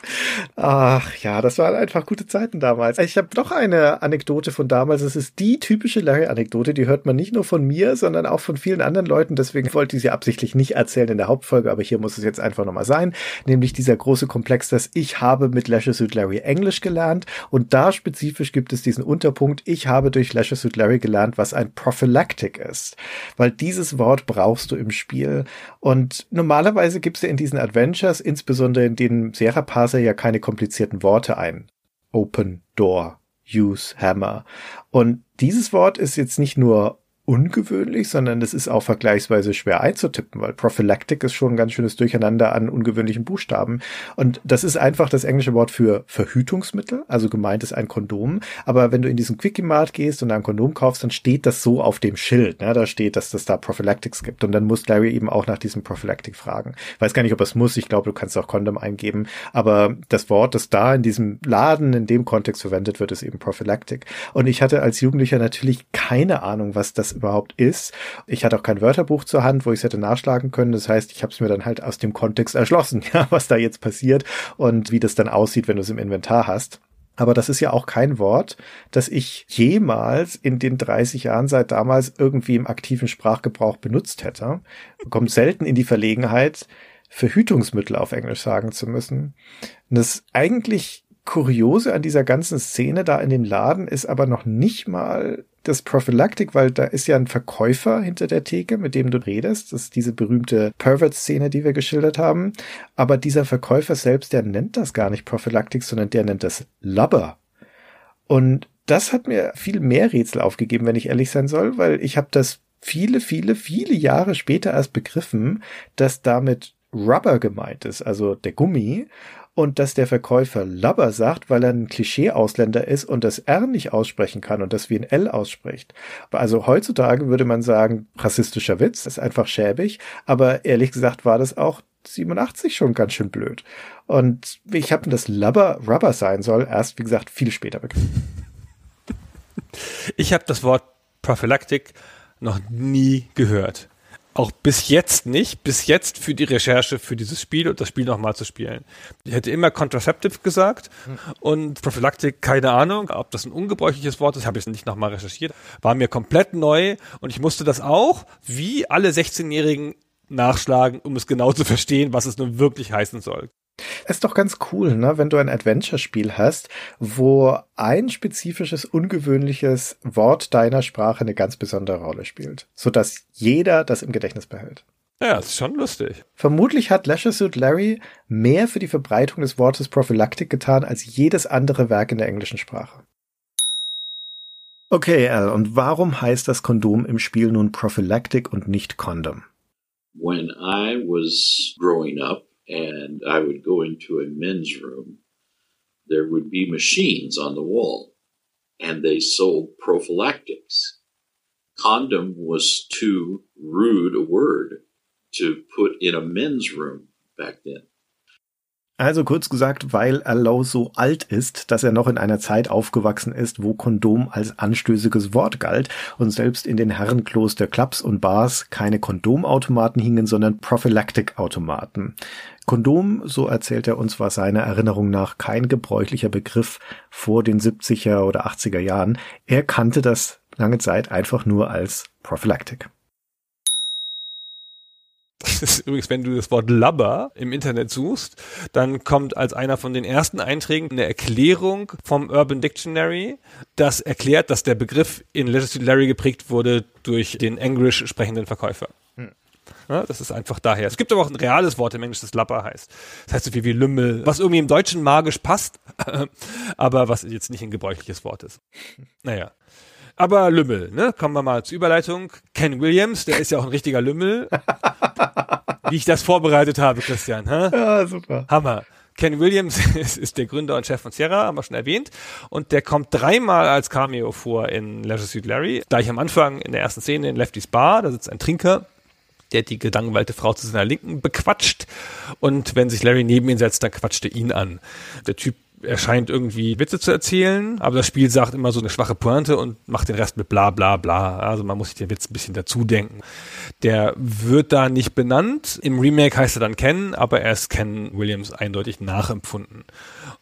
Speaker 3: Ach ja, das waren einfach gute Zeiten damals. Ich habe noch eine Anekdote von damals. Es ist die typische Larry-Anekdote, die hört man nicht nur von mir, sondern auch von vielen anderen Leuten. Deswegen wollte ich sie absichtlich nicht erzählen in der Hauptfolge, aber hier muss es jetzt einfach nochmal sein. Nämlich dieser große Komplex, dass ich habe mit Leisure Suit Larry Englisch gelernt und da spezifisch gibt es diesen Unterpunkt, ich habe durch Leisure Suit Larry gelernt, was ein Prophylactic ist. Weil dieses Wort brauchst du im Spiel und normalerweise gibst du in diesen Adventures, insbesondere in den Serra-Parser, ja keine komplizierten Worte ein. Open Door, Use Hammer. Und dieses Wort ist jetzt nicht nur ungewöhnlich, sondern es ist auch vergleichsweise schwer einzutippen, weil Prophylactic ist schon ein ganz schönes Durcheinander an ungewöhnlichen Buchstaben. Und das ist einfach das englische Wort für Verhütungsmittel, also gemeint ist ein Kondom. Aber wenn du in diesen Quickie-Mart gehst und ein Kondom kaufst, dann steht das so auf dem Schild. Ne? Da steht, dass das da Prophylactics gibt. Und dann muss Larry eben auch nach diesem Prophylactic fragen. weiß gar nicht, ob es muss. Ich glaube, du kannst auch Kondom eingeben. Aber das Wort, das da in diesem Laden, in dem Kontext verwendet wird, ist eben Prophylactic. Und ich hatte als Jugendlicher natürlich keine Ahnung, was das überhaupt ist. Ich hatte auch kein Wörterbuch zur Hand, wo ich es hätte nachschlagen können. Das heißt, ich habe es mir dann halt aus dem Kontext erschlossen, ja, was da jetzt passiert und wie das dann aussieht, wenn du es im Inventar hast. Aber das ist ja auch kein Wort, das ich jemals in den 30 Jahren seit damals irgendwie im aktiven Sprachgebrauch benutzt hätte. Kommt selten in die Verlegenheit, Verhütungsmittel auf Englisch sagen zu müssen. Und das eigentlich Kuriose an dieser ganzen Szene da in dem Laden ist aber noch nicht mal das Prophylactic, weil da ist ja ein Verkäufer hinter der Theke, mit dem du redest. Das ist diese berühmte Pervert-Szene, die wir geschildert haben. Aber dieser Verkäufer selbst, der nennt das gar nicht Prophylactic, sondern der nennt das Lubber. Und das hat mir viel mehr Rätsel aufgegeben, wenn ich ehrlich sein soll, weil ich habe das viele, viele, viele Jahre später erst begriffen, dass damit Rubber gemeint ist, also der Gummi, und dass der Verkäufer Lubber sagt, weil er ein Klischee-Ausländer ist und das R nicht aussprechen kann und das wie ein L ausspricht. Also heutzutage würde man sagen, rassistischer Witz, ist einfach schäbig, aber ehrlich gesagt war das auch 87 schon ganz schön blöd. Und ich habe das Lubber Rubber sein soll, erst wie gesagt viel später begriffen.
Speaker 4: Ich habe das Wort Prophylactic noch nie gehört. Auch bis jetzt nicht, bis jetzt für die Recherche für dieses Spiel und das Spiel nochmal zu spielen. Ich hätte immer Contraceptive gesagt und Prophylactic, keine Ahnung, ob das ein ungebräuchliches Wort ist, habe ich nicht nochmal recherchiert. War mir komplett neu und ich musste das auch, wie alle 16-Jährigen, nachschlagen, um es genau zu verstehen, was es nun wirklich heißen soll.
Speaker 3: Ist doch ganz cool, ne, wenn du ein Adventure-Spiel hast, wo ein spezifisches, ungewöhnliches Wort deiner Sprache eine ganz besondere Rolle spielt, sodass jeder das im Gedächtnis behält.
Speaker 4: Ja, das ist schon lustig.
Speaker 3: Vermutlich hat Leisure Suit Larry mehr für die Verbreitung des Wortes Prophylactic getan als jedes andere Werk in der englischen Sprache. Okay, Al, und warum heißt das Kondom im Spiel nun Prophylactic und nicht Condom?
Speaker 5: When I was growing up, and I would go into a men's room, there would be machines on the wall, and they sold prophylactics. Condom was too rude a word to put in a men's room back then.
Speaker 3: Also kurz gesagt, weil Allow so alt ist, dass er noch in einer Zeit aufgewachsen ist, wo Kondom als anstößiges Wort galt und selbst in den Herrenklos der Clubs und Bars keine Kondomautomaten hingen, sondern Prophylactic-Automaten. Kondom, so erzählt er uns, war seiner Erinnerung nach kein gebräuchlicher Begriff vor den 70er oder 80er Jahren. Er kannte das lange Zeit einfach nur als Prophylactic.
Speaker 4: Das ist übrigens, wenn du das Wort Lubber im Internet suchst, dann kommt als einer von den ersten Einträgen eine Erklärung vom Urban Dictionary, das erklärt, dass der Begriff in Legislative Larry geprägt wurde durch den englisch sprechenden Verkäufer. Hm. Ja, das ist einfach daher. Es gibt aber auch ein reales Wort im Englischen, das Lapper heißt. Das heißt so viel wie Lümmel, was irgendwie im Deutschen magisch passt, aber was jetzt nicht ein gebräuchliches Wort ist. Naja. Aber Lümmel, ne? Kommen wir mal zur Überleitung. Ken Williams, der ist ja auch ein richtiger Lümmel. Wie ich das vorbereitet habe, Christian. Hä?
Speaker 3: Ja, super.
Speaker 4: Hammer. Ken Williams ist, ist, der Gründer und Chef von Sierra, haben wir schon erwähnt. Und der kommt dreimal als Cameo vor in Leisure Suit Larry. Gleich am Anfang in der ersten Szene in Lefty's Bar, da sitzt ein Trinker, der die gelangweilte Frau zu seiner Linken bequatscht. Und wenn sich Larry neben ihn setzt, dann quatscht er ihn an. Der Typ er scheint irgendwie Witze zu erzählen, aber das Spiel sagt immer so eine schwache Pointe und macht den Rest mit bla bla bla. Also man muss sich den Witz ein bisschen dazu denken. Der wird da nicht benannt. Im Remake heißt er dann Ken, aber er ist Ken Williams eindeutig nachempfunden.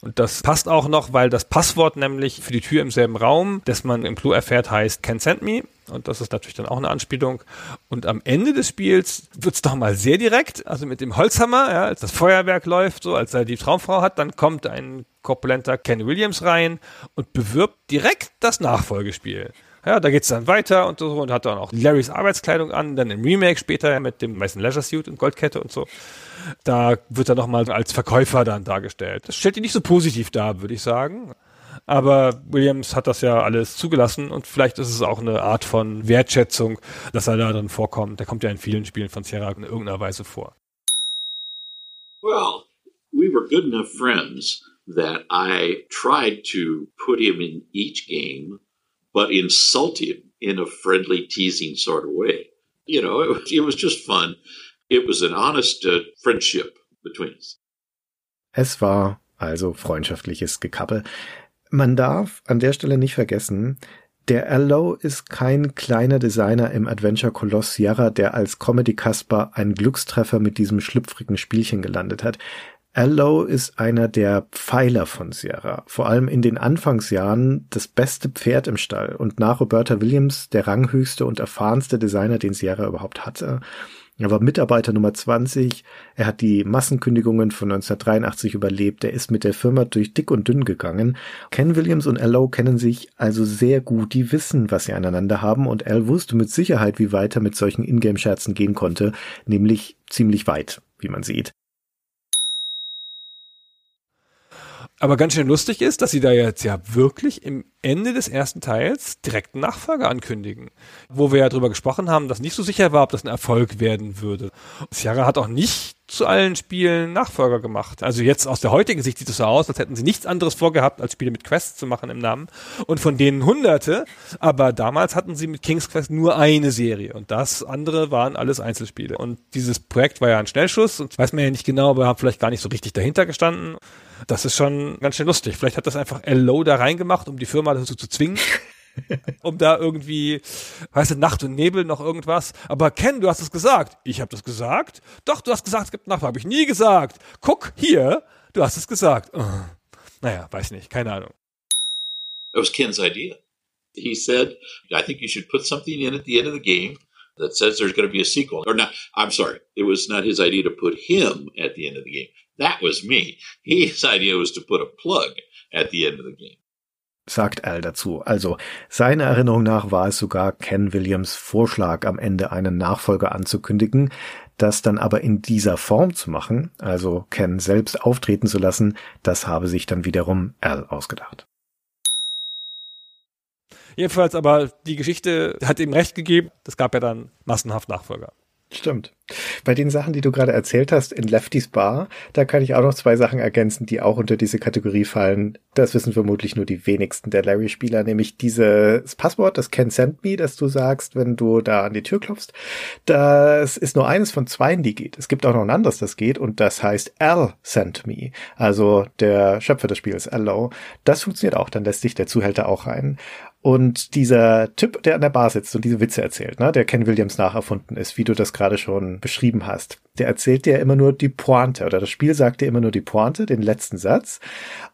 Speaker 4: Und das passt auch noch, weil das Passwort nämlich für die Tür im selben Raum, das man im Clou erfährt, heißt Ken Send Me. Und das ist natürlich dann auch eine Anspielung. Und am Ende des Spiels wird's doch mal sehr direkt. Also mit dem Holzhammer, ja, als das Feuerwerk läuft, so als er die Traumfrau hat, dann kommt ein korpulenter Ken Williams rein und bewirbt direkt das Nachfolgespiel. Ja, da geht's dann weiter und so und hat dann auch Larrys Arbeitskleidung an, dann im Remake später mit dem weißen Leisure Suit und Goldkette und so. Da wird er nochmal als Verkäufer dann dargestellt. Das stellt ihn nicht so positiv dar, würde ich sagen. Aber Williams hat das ja alles zugelassen und vielleicht ist es auch eine Art von Wertschätzung, dass er da drin vorkommt. Der kommt ja in vielen Spielen von Sierra in irgendeiner Weise vor.
Speaker 5: Well, we were good enough friends that I tried to put him in each game, but insult him in a friendly, teasing sort of way. You know, it was, it was just fun. It was an honest uh, friendship between us.
Speaker 3: Es war also freundschaftliches Gekappel. Man darf an der Stelle nicht vergessen, der Allo ist kein kleiner Designer im Adventure Koloss Sierra, der als Comedy Casper einen Glückstreffer mit diesem schlüpfrigen Spielchen gelandet hat. Allo ist einer der Pfeiler von Sierra, vor allem in den Anfangsjahren das beste Pferd im Stall und nach Roberta Williams der ranghöchste und erfahrenste Designer, den Sierra überhaupt hatte. Er war Mitarbeiter Nummer 20. Er hat die Massenkündigungen von 1983 überlebt. Er ist mit der Firma durch dick und dünn gegangen. Ken Williams und Al kennen sich also sehr gut. Die wissen, was sie aneinander haben. Und Al wusste mit Sicherheit, wie weit er mit solchen Ingame-Scherzen gehen konnte. Nämlich ziemlich weit, wie man sieht.
Speaker 4: Aber ganz schön lustig ist, dass sie da jetzt ja wirklich im Ende des ersten Teils direkt einen Nachfolger ankündigen. Wo wir ja drüber gesprochen haben, dass nicht so sicher war, ob das ein Erfolg werden würde. Sierra hat auch nicht zu allen Spielen Nachfolger gemacht. Also jetzt aus der heutigen Sicht sieht es so aus, als hätten sie nichts anderes vorgehabt, als Spiele mit Quests zu machen im Namen. Und von denen hunderte. Aber damals hatten sie mit King's Quest nur eine Serie. Und das andere waren alles Einzelspiele. Und dieses Projekt war ja ein Schnellschuss und weiß man ja nicht genau, aber haben vielleicht gar nicht so richtig dahinter gestanden. Das ist schon ganz schön lustig. Vielleicht hat das einfach LO da reingemacht, um die Firma dazu zu zwingen. um da irgendwie, weißt du, Nacht und Nebel noch irgendwas. Aber Ken, du hast es gesagt. Ich habe das gesagt. Doch, du hast gesagt, es gibt Nacht. Habe ich nie gesagt. Guck hier, du hast es gesagt. Oh. Naja, weiß nicht, keine Ahnung.
Speaker 5: It was Ken's idea. He said, I think you should put something in at the end of the game that says there's going to be a sequel. Or not, I'm sorry, it was not his idea to put him at the end of the game. That was me. His idea was to put a plug at the end of the game.
Speaker 3: Sagt Al dazu. Also, seiner Erinnerung nach war es sogar Ken Williams Vorschlag, am Ende einen Nachfolger anzukündigen, das dann aber in dieser Form zu machen, also Ken selbst auftreten zu lassen, das habe sich dann wiederum Al ausgedacht.
Speaker 4: Jedenfalls aber die Geschichte hat ihm recht gegeben. Es gab ja dann massenhaft Nachfolger.
Speaker 3: Stimmt. Bei den Sachen, die du gerade erzählt hast in Lefty's Bar, da kann ich auch noch zwei Sachen ergänzen, die auch unter diese Kategorie fallen. Das wissen vermutlich nur die wenigsten der Larry-Spieler, nämlich dieses Passwort, das Can Send Me, das du sagst, wenn du da an die Tür klopfst. Das ist nur eines von zweien, die geht. Es gibt auch noch ein anderes, das geht, und das heißt Al Send Me. Also der Schöpfer des Spiels, Allo. Das funktioniert auch, dann lässt sich der Zuhälter auch rein. Und dieser Typ, der an der Bar sitzt und diese Witze erzählt, ne, der Ken Williams nacherfunden ist, wie du das gerade schon beschrieben hast, der erzählt dir immer nur die Pointe oder das Spiel sagt dir immer nur die Pointe, den letzten Satz.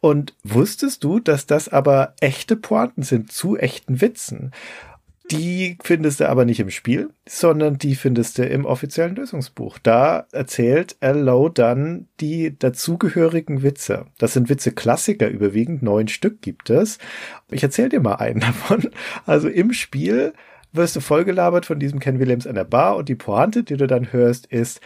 Speaker 3: Und wusstest du, dass das aber echte Pointen sind zu echten Witzen? Die findest du aber nicht im Spiel, sondern die findest du im offiziellen Lösungsbuch. Da erzählt Allo dann die dazugehörigen Witze. Das sind Witze Klassiker überwiegend, neun Stück gibt es. Ich erzähle dir mal einen davon. Also im Spiel wirst du vollgelabert von diesem Ken Williams an der Bar und die Pointe, die du dann hörst, ist,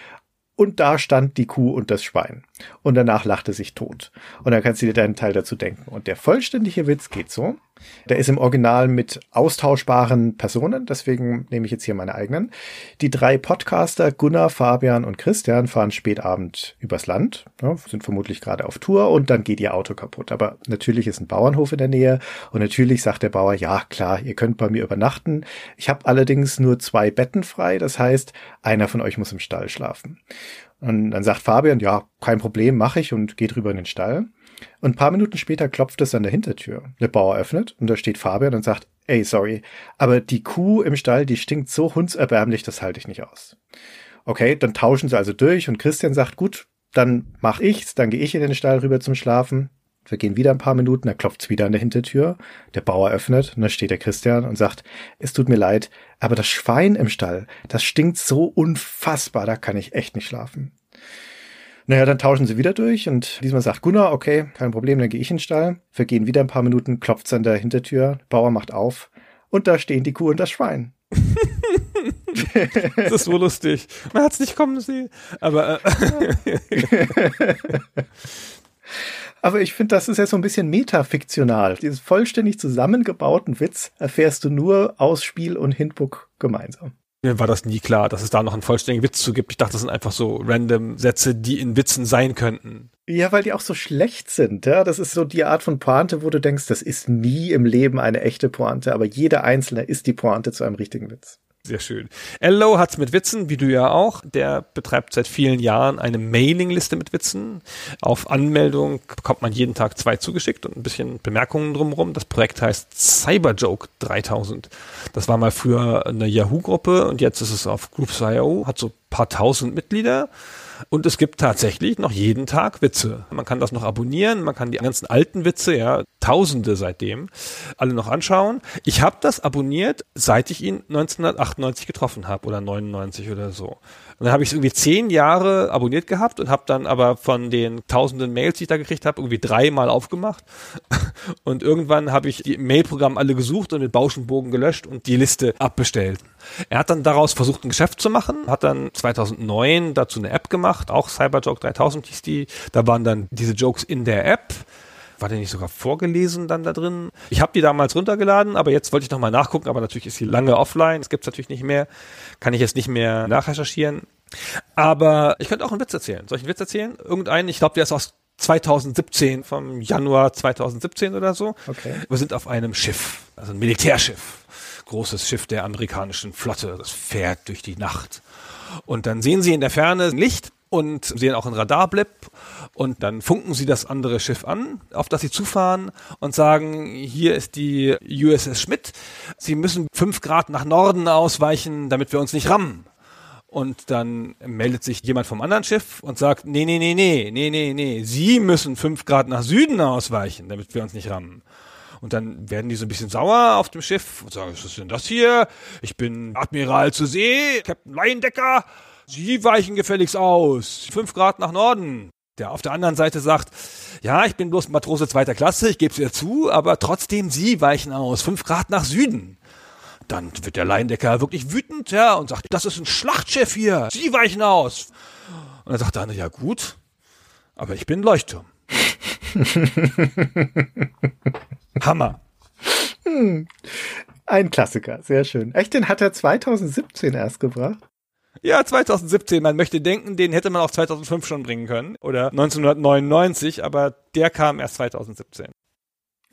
Speaker 3: und da stand die Kuh und das Schwein. Und danach lachte sich tot. Und dann kannst du dir deinen Teil dazu denken. Und der vollständige Witz geht so. Der ist im Original mit austauschbaren Personen, deswegen nehme ich jetzt hier meine eigenen. Die drei Podcaster, Gunnar, Fabian und Christian, fahren spätabend übers Land, ja, sind vermutlich gerade auf Tour und dann geht ihr Auto kaputt. Aber natürlich ist ein Bauernhof in der Nähe und natürlich sagt der Bauer, ja klar, ihr könnt bei mir übernachten. Ich habe allerdings nur zwei Betten frei, das heißt, einer von euch muss im Stall schlafen. Und dann sagt Fabian, ja, kein Problem, mache ich und geht rüber in den Stall. Und ein paar Minuten später klopft es an der Hintertür. Der Bauer öffnet und da steht Fabian und sagt, ey, sorry, aber die Kuh im Stall, die stinkt so hundserbärmlich, das halte ich nicht aus. Okay, dann tauschen sie also durch und Christian sagt, gut, dann mach ich's, dann gehe ich in den Stall rüber zum Schlafen. Wir gehen wieder ein paar Minuten, dann klopft's wieder an der Hintertür. Der Bauer öffnet und da steht der Christian und sagt, es tut mir leid, aber das Schwein im Stall, das stinkt so unfassbar, da kann ich echt nicht schlafen. Naja, dann tauschen sie wieder durch und diesmal sagt Gunnar, okay, kein Problem, dann gehe ich in den Stall. Vergehen wieder ein paar Minuten, klopft's an der Hintertür, Bauer macht auf und da stehen die Kuh und das Schwein.
Speaker 4: das ist wohl lustig. Man hat's nicht kommen sehen. Aber äh
Speaker 3: Aber ich finde, das ist ja so ein bisschen metafiktional. Diesen vollständig zusammengebauten Witz erfährst du nur aus Spiel und Hintbook gemeinsam.
Speaker 4: Mir war das nie klar, dass es da noch einen vollständigen Witz zu gibt. Ich dachte, das sind einfach so random Sätze, die in Witzen sein könnten.
Speaker 3: Ja, weil die auch so schlecht sind. Ja, das ist so die Art von Pointe, wo du denkst, das ist nie im Leben eine echte Pointe, aber jeder einzelne ist die Pointe zu einem richtigen Witz.
Speaker 4: Sehr schön. Ello hat's mit Witzen, wie du ja auch. Der betreibt seit vielen Jahren eine Mailingliste mit Witzen. Auf Anmeldung bekommt man jeden Tag zwei zugeschickt und ein bisschen Bemerkungen drumherum. Das Projekt heißt Cyberjoke 3000. Das war mal früher eine Yahoo-Gruppe und jetzt ist es auf Groups.io, hat so paar tausend Mitglieder. Und es gibt tatsächlich noch jeden Tag Witze. Man kann das noch abonnieren, man kann die ganzen alten Witze, ja, tausende seitdem, alle noch anschauen. Ich habe das abonniert, seit ich ihn 1998 getroffen habe oder 99 oder so. Und dann habe ich es irgendwie zehn Jahre abonniert gehabt und habe dann aber von den tausenden Mails, die ich da gekriegt habe, irgendwie dreimal aufgemacht. Und irgendwann habe ich die Mailprogramme alle gesucht und den Bauschenbogen gelöscht und die Liste abbestellt. Er hat dann daraus versucht, ein Geschäft zu machen, hat dann 2009 dazu eine App gemacht, auch Cyberjoke 3000 hieß die. Da waren dann diese Jokes in der App War der nicht sogar vorgelesen dann da drin? Ich habe die damals runtergeladen, aber jetzt wollte ich nochmal nachgucken, aber natürlich ist sie lange offline, es gibt's natürlich nicht mehr, kann ich jetzt nicht mehr nachrecherchieren. Aber ich könnte auch einen Witz erzählen. Soll ich einen Witz erzählen? Irgendeinen, ich glaube, der ist aus 2017, vom Januar 2017 oder so.
Speaker 3: Okay.
Speaker 4: Wir sind auf einem Schiff, also ein Militärschiff. Großes Schiff der amerikanischen Flotte. Das fährt durch die Nacht. Und dann sehen sie in der Ferne Licht und sehen auch einen Radarblip und dann funken sie das andere Schiff an, auf das sie zufahren und sagen, hier ist die USS Schmidt, sie müssen fünf Grad nach Norden ausweichen, damit wir uns nicht rammen. Und dann meldet sich jemand vom anderen Schiff und sagt, nee, nee, nee, nee, nee, nee, nee, Sie müssen fünf Grad nach Süden ausweichen, damit wir uns nicht rammen. Und dann werden die so ein bisschen sauer auf dem Schiff und sagen, was ist denn das hier? Ich bin Admiral zur See, Captain Leindecker. Sie weichen gefälligst aus. Fünf Grad nach Norden. Der auf der anderen Seite sagt, ja, ich bin bloß Matrose zweiter Klasse, ich gebe es ihr zu, aber trotzdem Sie weichen aus. Fünf Grad nach Süden. Dann wird der Leindecker wirklich wütend, ja, und sagt, das ist ein Schlachtschiff hier. Sie weichen aus. Und dann sagt der andere, ja gut, aber ich bin Leuchtturm. Hammer.
Speaker 3: Ein Klassiker, sehr schön. Echt, den hat er 2017 erst gebracht?
Speaker 4: Ja, 2017. Man möchte denken, den hätte man auch 2005 schon bringen können oder 1999, aber der kam erst 2017.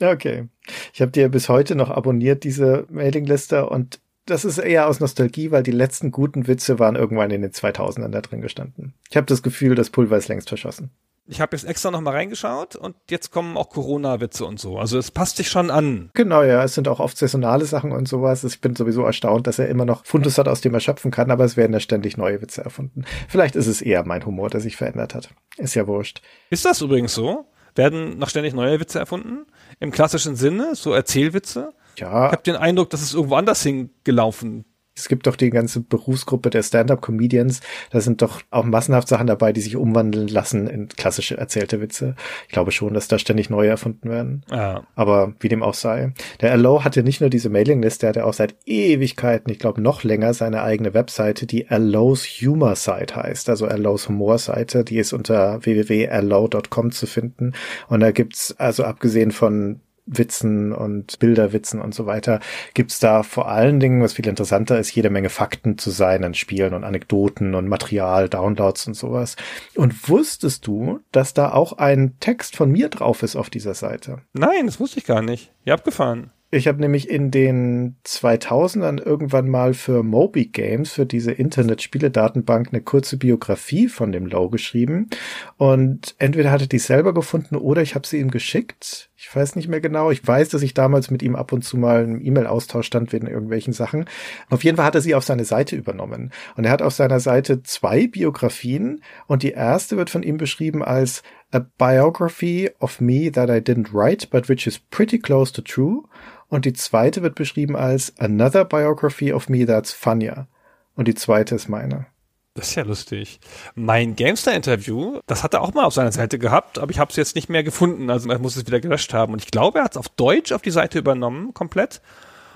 Speaker 3: Okay. Ich habe dir bis heute noch abonniert, diese Mailingliste, und das ist eher aus Nostalgie, weil die letzten guten Witze waren irgendwann in den 2000ern da drin gestanden. Ich habe das Gefühl, das Pulver ist längst verschossen.
Speaker 4: Ich habe jetzt extra noch mal reingeschaut und jetzt kommen auch Corona-Witze und so. Also es passt sich schon an.
Speaker 3: Genau, ja, es sind auch oft saisonale Sachen und sowas. Ich bin sowieso erstaunt, dass er immer noch Fundus hat, aus dem er schöpfen kann, aber es werden ja ständig neue Witze erfunden. Vielleicht ist es eher mein Humor, der sich verändert hat. Ist ja wurscht.
Speaker 4: Ist das übrigens so? Werden noch ständig neue Witze erfunden? Im klassischen Sinne, so Erzählwitze?
Speaker 3: Ja,
Speaker 4: Ich habe den Eindruck, dass es irgendwo anders hingelaufen.
Speaker 3: Es gibt doch die ganze Berufsgruppe der Stand-up-Comedians. Da sind doch auch massenhaft Sachen dabei, die sich umwandeln lassen in klassische erzählte Witze. Ich glaube schon, dass da ständig neue erfunden werden.
Speaker 4: Ja.
Speaker 3: Aber wie dem auch sei. Der Allo hat ja nicht nur diese Mailingliste, der hat ja auch seit Ewigkeiten, ich glaube noch länger, seine eigene Webseite, die Allo's Humor Site heißt. Also Allo's Humor Seite, die ist unter www.allo.com zu finden. Und da gibt's also abgesehen von Witzen und Bilderwitzen und so weiter, gibt's da vor allen Dingen, was viel interessanter ist, jede Menge Fakten zu seinen Spielen und Anekdoten und Material, Downloads und sowas. Und wusstest du, dass da auch ein Text von mir drauf ist auf dieser Seite?
Speaker 4: Nein, das wusste ich gar nicht. Ihr abgefahren.
Speaker 3: Ich habe nämlich in den 2000ern irgendwann mal für Moby Games, für diese Internet-Spiele-Datenbank, eine kurze Biografie von dem Low geschrieben. Und entweder hatte die selber gefunden oder ich habe sie ihm geschickt. Ich weiß nicht mehr genau. Ich weiß, dass ich damals mit ihm ab und zu mal im E-Mail-Austausch stand wegen irgendwelchen Sachen. Auf jeden Fall hat er sie auf seine Seite übernommen. Und er hat auf seiner Seite zwei Biografien und die erste wird von ihm beschrieben als A Biography of Me That I Didn't Write, but which is pretty close to true. Und die zweite wird beschrieben als Another Biography of Me That's Funnier. Und die zweite ist meine.
Speaker 4: Das ist ja lustig. Mein Gamestar-Interview, das hat er auch mal auf seiner Seite gehabt, aber ich habe es jetzt nicht mehr gefunden. Also er muss es wieder gelöscht haben. Und ich glaube, er hat es auf Deutsch auf die Seite übernommen, komplett.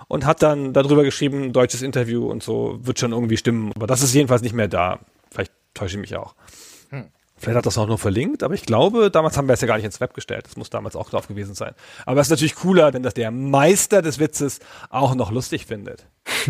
Speaker 4: Und hat dann darüber geschrieben, deutsches Interview und so, wird schon irgendwie stimmen. Aber das ist jedenfalls nicht mehr da. Vielleicht täusche ich mich auch. Vielleicht hat das auch nur verlinkt, aber ich glaube, damals haben wir es ja gar nicht ins Web gestellt. Das muss damals auch drauf gewesen sein. Aber es ist natürlich cooler, denn dass der Meister des Witzes auch noch lustig findet.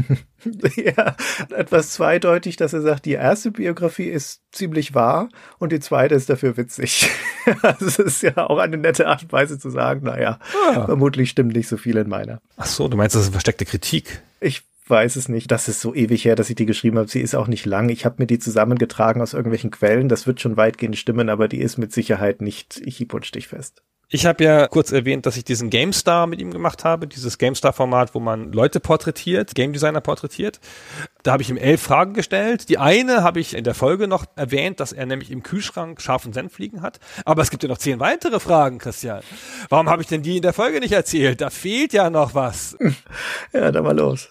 Speaker 3: ja, etwas zweideutig, dass er sagt, die erste Biografie ist ziemlich wahr und die zweite ist dafür witzig. also es ist ja auch eine nette Art und Weise zu sagen, naja,
Speaker 4: Ja.
Speaker 3: vermutlich stimmt nicht so viel in meiner.
Speaker 4: Ach so, du meinst, das ist eine versteckte Kritik?
Speaker 3: Ich weiß es nicht. Das ist so ewig her, dass ich die geschrieben habe. Sie ist auch nicht lang. Ich habe mir die zusammengetragen aus irgendwelchen Quellen. Das wird schon weitgehend stimmen, aber die ist mit Sicherheit nicht hieb- und stichfest.
Speaker 4: Ich habe ja kurz erwähnt, dass ich diesen GameStar mit ihm gemacht habe, dieses GameStar-Format, wo man Leute porträtiert, Game Designer porträtiert. Da habe ich ihm elf Fragen gestellt. Die eine habe ich in der Folge noch erwähnt, dass er nämlich im Kühlschrank scharfen Senf liegen hat. Aber es gibt ja noch zehn weitere Fragen, Christian. Warum habe ich denn die in der Folge nicht erzählt? Da fehlt ja noch was.
Speaker 3: Ja, dann mal los.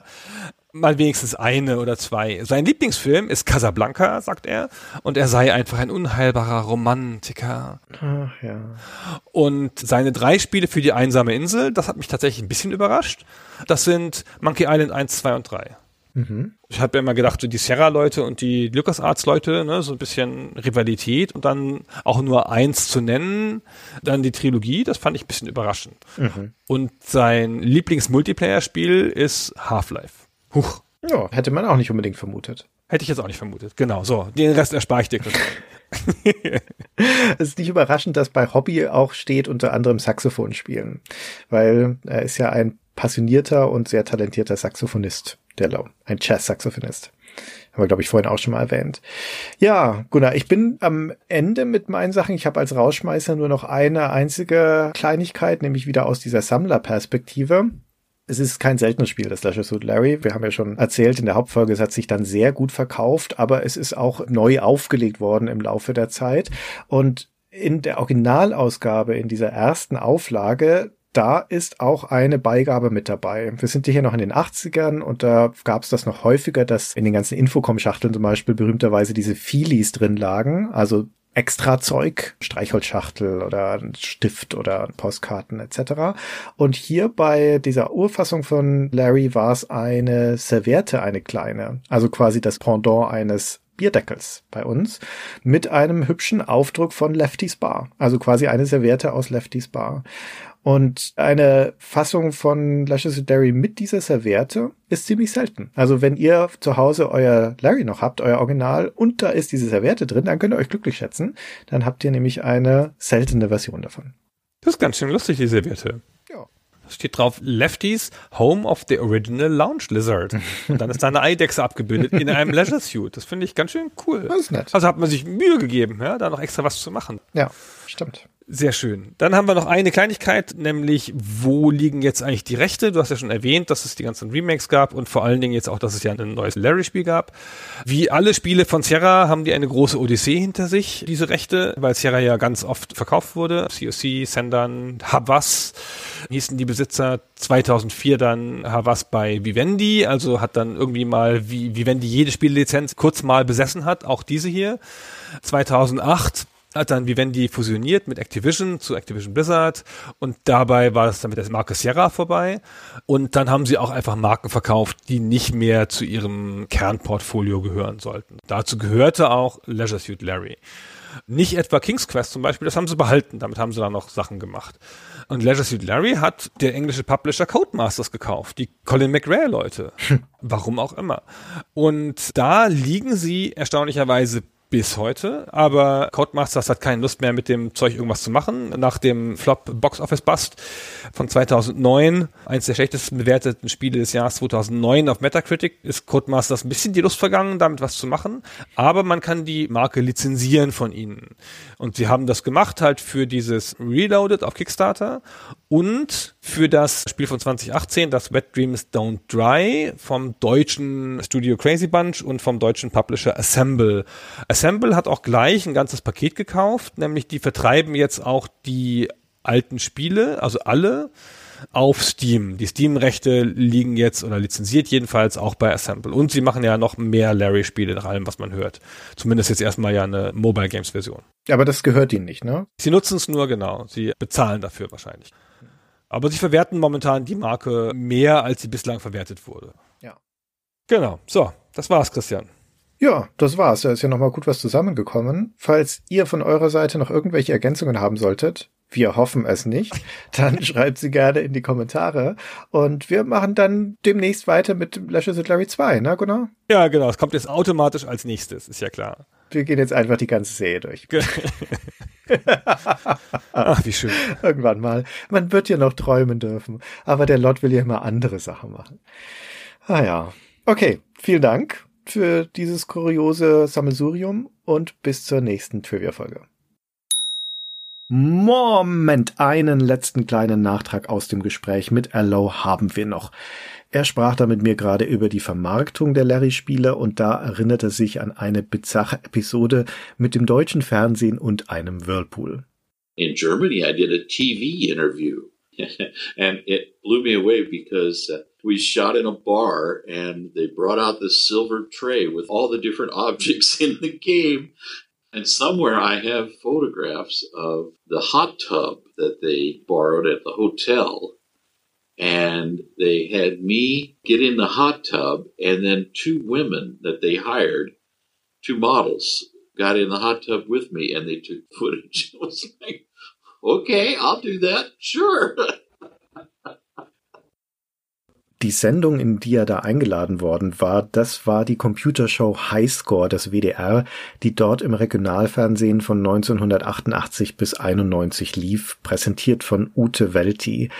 Speaker 4: Mal wenigstens eine oder zwei. Sein Lieblingsfilm ist Casablanca, sagt er. Und er sei einfach ein unheilbarer Romantiker.
Speaker 3: Ach ja.
Speaker 4: Und seine drei Spiele für die einsame Insel, das hat mich tatsächlich ein bisschen überrascht. Das sind Monkey Island 1, 2 und 3.
Speaker 3: Mhm.
Speaker 4: Ich habe ja immer gedacht, so die Sierra-Leute und die LucasArts-Leute, ne, so ein bisschen Rivalität und dann auch nur eins zu nennen, dann die Trilogie, das fand ich ein bisschen überraschend.
Speaker 3: Mhm.
Speaker 4: Und sein Lieblings-Multiplayer-Spiel ist Half-Life. Huch.
Speaker 3: Ja, hätte man auch nicht unbedingt vermutet.
Speaker 4: Hätte ich jetzt auch nicht vermutet. Genau, so. Den Rest erspare ich dir.
Speaker 3: Es ist nicht überraschend, dass bei Hobby auch steht unter anderem Saxophon spielen, weil er ist ja ein passionierter und sehr talentierter Saxophonist, der Low, ein Jazz-Saxophonist. Haben wir, glaube ich, vorhin auch schon mal erwähnt. Ja, Gunnar, ich bin am Ende mit meinen Sachen. Ich habe als Rausschmeißer nur noch eine einzige Kleinigkeit, nämlich wieder aus dieser Sammlerperspektive. Es ist kein seltenes Spiel, das Leisure Suit Larry. Wir haben ja schon erzählt, in der Hauptfolge es hat sich dann sehr gut verkauft, aber es ist auch neu aufgelegt worden im Laufe der Zeit. Und in der Originalausgabe, in dieser ersten Auflage, da ist auch eine Beigabe mit dabei. Wir sind hier noch in den 80ern und da gab es das noch häufiger, dass in den ganzen Infocom-Schachteln zum Beispiel berühmterweise diese Feelies drin lagen, also extra Zeug, Streichholzschachtel oder Stift oder Postkarten etc. Und hier bei dieser Urfassung von Larry war es eine Serviette, eine kleine, also quasi das Pendant eines Bierdeckels bei uns mit einem hübschen Aufdruck von Lefty's Bar, also quasi eine Serviette aus Lefty's Bar. Und eine Fassung von Luscious Larry mit dieser Serviette ist ziemlich selten. Also wenn ihr zu Hause euer Larry noch habt, euer Original, und da ist diese Serviette drin, dann könnt ihr euch glücklich schätzen. Dann habt ihr nämlich eine seltene Version davon.
Speaker 4: Das ist ganz schön lustig, die Serviette.
Speaker 3: Ja.
Speaker 4: Da steht drauf Lefties Home of the Original Lounge Lizard. Und dann ist da eine Eidechse abgebildet in einem Leisure Suit. Das finde ich ganz schön cool.
Speaker 3: Das ist nett.
Speaker 4: Also hat man sich Mühe gegeben, ja, da noch extra was zu machen.
Speaker 3: Ja, stimmt.
Speaker 4: Sehr schön. Dann haben wir noch eine Kleinigkeit, nämlich wo liegen jetzt eigentlich die Rechte? Du hast ja schon erwähnt, dass es die ganzen Remakes gab und vor allen Dingen jetzt auch, dass es ja ein neues Larry-Spiel gab. Wie alle Spiele von Sierra haben die eine große Odyssee hinter sich, diese Rechte, weil Sierra ja ganz oft verkauft wurde. COC, Sendern, Havas hießen die Besitzer. 2004 dann Havas bei Vivendi, also hat dann irgendwie mal, wie Vivendi jede Spiellizenz kurz mal besessen hat, auch diese hier. 2008 hat dann Vivendi fusioniert mit Activision zu Activision Blizzard und dabei war es dann mit der Marke Sierra vorbei und dann haben sie auch einfach Marken verkauft, die nicht mehr zu ihrem Kernportfolio gehören sollten. Dazu gehörte auch Leisure Suit Larry. Nicht etwa King's Quest zum Beispiel, das haben sie behalten, damit haben sie dann noch Sachen gemacht. Und Leisure Suit Larry hat der englische Publisher Codemasters gekauft, die Colin McRae-Leute. Warum auch immer. Und da liegen sie erstaunlicherweise bis heute, aber Codemasters hat keine Lust mehr mit dem Zeug irgendwas zu machen. Nach dem Flop Box Office Bust von 2009, eins der schlechtesten bewerteten Spiele des Jahres 2009 auf Metacritic, ist Codemasters ein bisschen die Lust vergangen, damit was zu machen, aber man kann die Marke lizenzieren von ihnen. Und sie haben das gemacht halt für dieses Reloaded auf Kickstarter und für das Spiel von 2018, das Wet Dreams Don't Dry vom deutschen Studio Crazy Bunch und vom deutschen Publisher Assemble. Assemble hat auch gleich ein ganzes Paket gekauft, nämlich die vertreiben jetzt auch die alten Spiele, also alle, auf Steam. Die Steam-Rechte liegen jetzt oder lizenziert jedenfalls auch bei Assemble. Und sie machen ja noch mehr Larry-Spiele nach allem, was man hört. Zumindest jetzt erstmal ja eine Mobile Games-Version.
Speaker 3: Aber das gehört ihnen nicht, ne?
Speaker 4: Sie nutzen es nur genau. Sie bezahlen dafür wahrscheinlich. Aber sie verwerten momentan die Marke mehr, als sie bislang verwertet wurde.
Speaker 3: Ja.
Speaker 4: Genau. So, das war's, Christian.
Speaker 3: Ja, das war's. Da ist ja nochmal gut was zusammengekommen. Falls ihr von eurer Seite noch irgendwelche Ergänzungen haben solltet, wir hoffen es nicht, dann schreibt sie gerne in die Kommentare. Und wir machen dann demnächst weiter mit Lashes at Larry 2, ne, Gunnar?
Speaker 4: Ja, genau. Es kommt jetzt automatisch als nächstes, ist ja klar.
Speaker 3: Wir gehen jetzt einfach die ganze Serie durch.
Speaker 4: Ach, wie schön.
Speaker 3: Irgendwann mal. Man wird ja noch träumen dürfen. Aber der Lot will ja immer andere Sachen machen. Ah ja. Okay, vielen Dank für dieses kuriose Sammelsurium und bis zur nächsten Trivia-Folge. Moment, einen letzten kleinen Nachtrag aus dem Gespräch mit Allo haben wir noch. Er sprach da mit mir gerade über die Vermarktung der Larry-Spiele und da erinnerte er sich an eine bizarre Episode mit dem deutschen Fernsehen und einem Whirlpool.
Speaker 5: In Germany, I did a TV interview, and it blew me away because uh, we shot in a bar and they brought out this silver tray with all the different objects in the game. And somewhere I have photographs of the hot tub that they borrowed at the hotel and they had me get in the hot tub and then two women that they hired, two models, got in the hot tub with me and they took footage. I was like, okay, I'll do that. Sure.
Speaker 3: Die Sendung, in die er da eingeladen worden war, das war die Computershow Highscore des WDR, die dort im Regionalfernsehen von 1988 bis 91 lief, präsentiert von Ute Welti.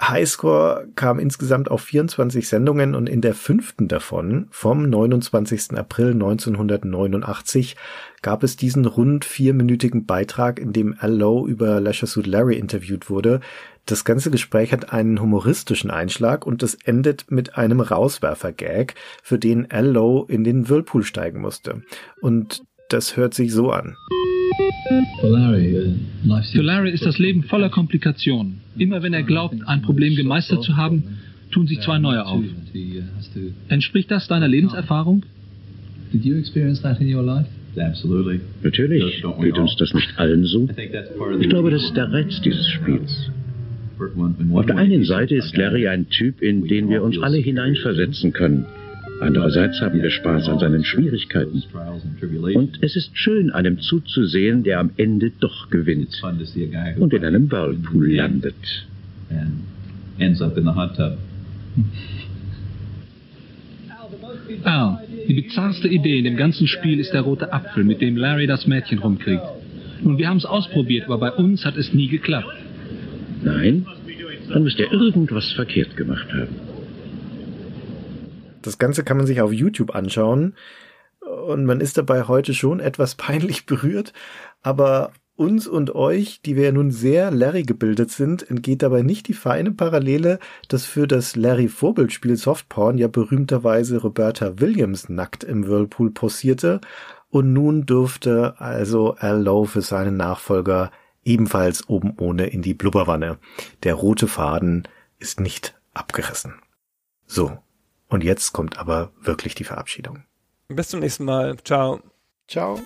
Speaker 3: Highscore kam insgesamt auf 24 Sendungen und in der fünften davon, vom 29. April 1989, gab es diesen rund vierminütigen Beitrag, in dem Al Lowe über Leisure Suit Larry interviewt wurde. Das ganze Gespräch hat einen humoristischen Einschlag und es endet mit einem Rauswerfer-Gag, für den Al Lowe in den Whirlpool steigen musste. Und das hört sich so an.
Speaker 6: Für Larry ist das Leben voller Komplikationen. Immer wenn er glaubt, ein Problem gemeistert zu haben, tun sich zwei neue auf. Entspricht das deiner Lebenserfahrung?
Speaker 7: Natürlich geht uns das nicht allen so. Ich glaube, das ist der Reiz dieses Spiels. Auf der einen Seite ist Larry ein Typ, in den wir uns alle hineinversetzen können. Andererseits haben wir Spaß an seinen Schwierigkeiten. Und es ist schön, einem zuzusehen, der am Ende doch gewinnt und in einem Whirlpool landet.
Speaker 6: Al, die bizarrste Idee in dem ganzen Spiel ist der rote Apfel, mit dem Larry das Mädchen rumkriegt. Nun, wir haben es ausprobiert, aber bei uns hat es nie geklappt.
Speaker 7: Nein, dann müsst ihr irgendwas verkehrt gemacht haben.
Speaker 3: Das Ganze kann man sich auf YouTube anschauen und man ist dabei heute schon etwas peinlich berührt, aber uns und euch, die wir ja nun sehr Larry gebildet sind, entgeht dabei nicht die feine Parallele, dass für das Larry-Vorbildspiel Softporn ja berühmterweise Roberta Williams nackt im Whirlpool posierte und nun dürfte also Al für seinen Nachfolger ebenfalls oben ohne in die Blubberwanne. Der rote Faden ist nicht abgerissen. So, und jetzt kommt aber wirklich die Verabschiedung.
Speaker 4: Bis zum nächsten Mal. Ciao.
Speaker 3: Ciao.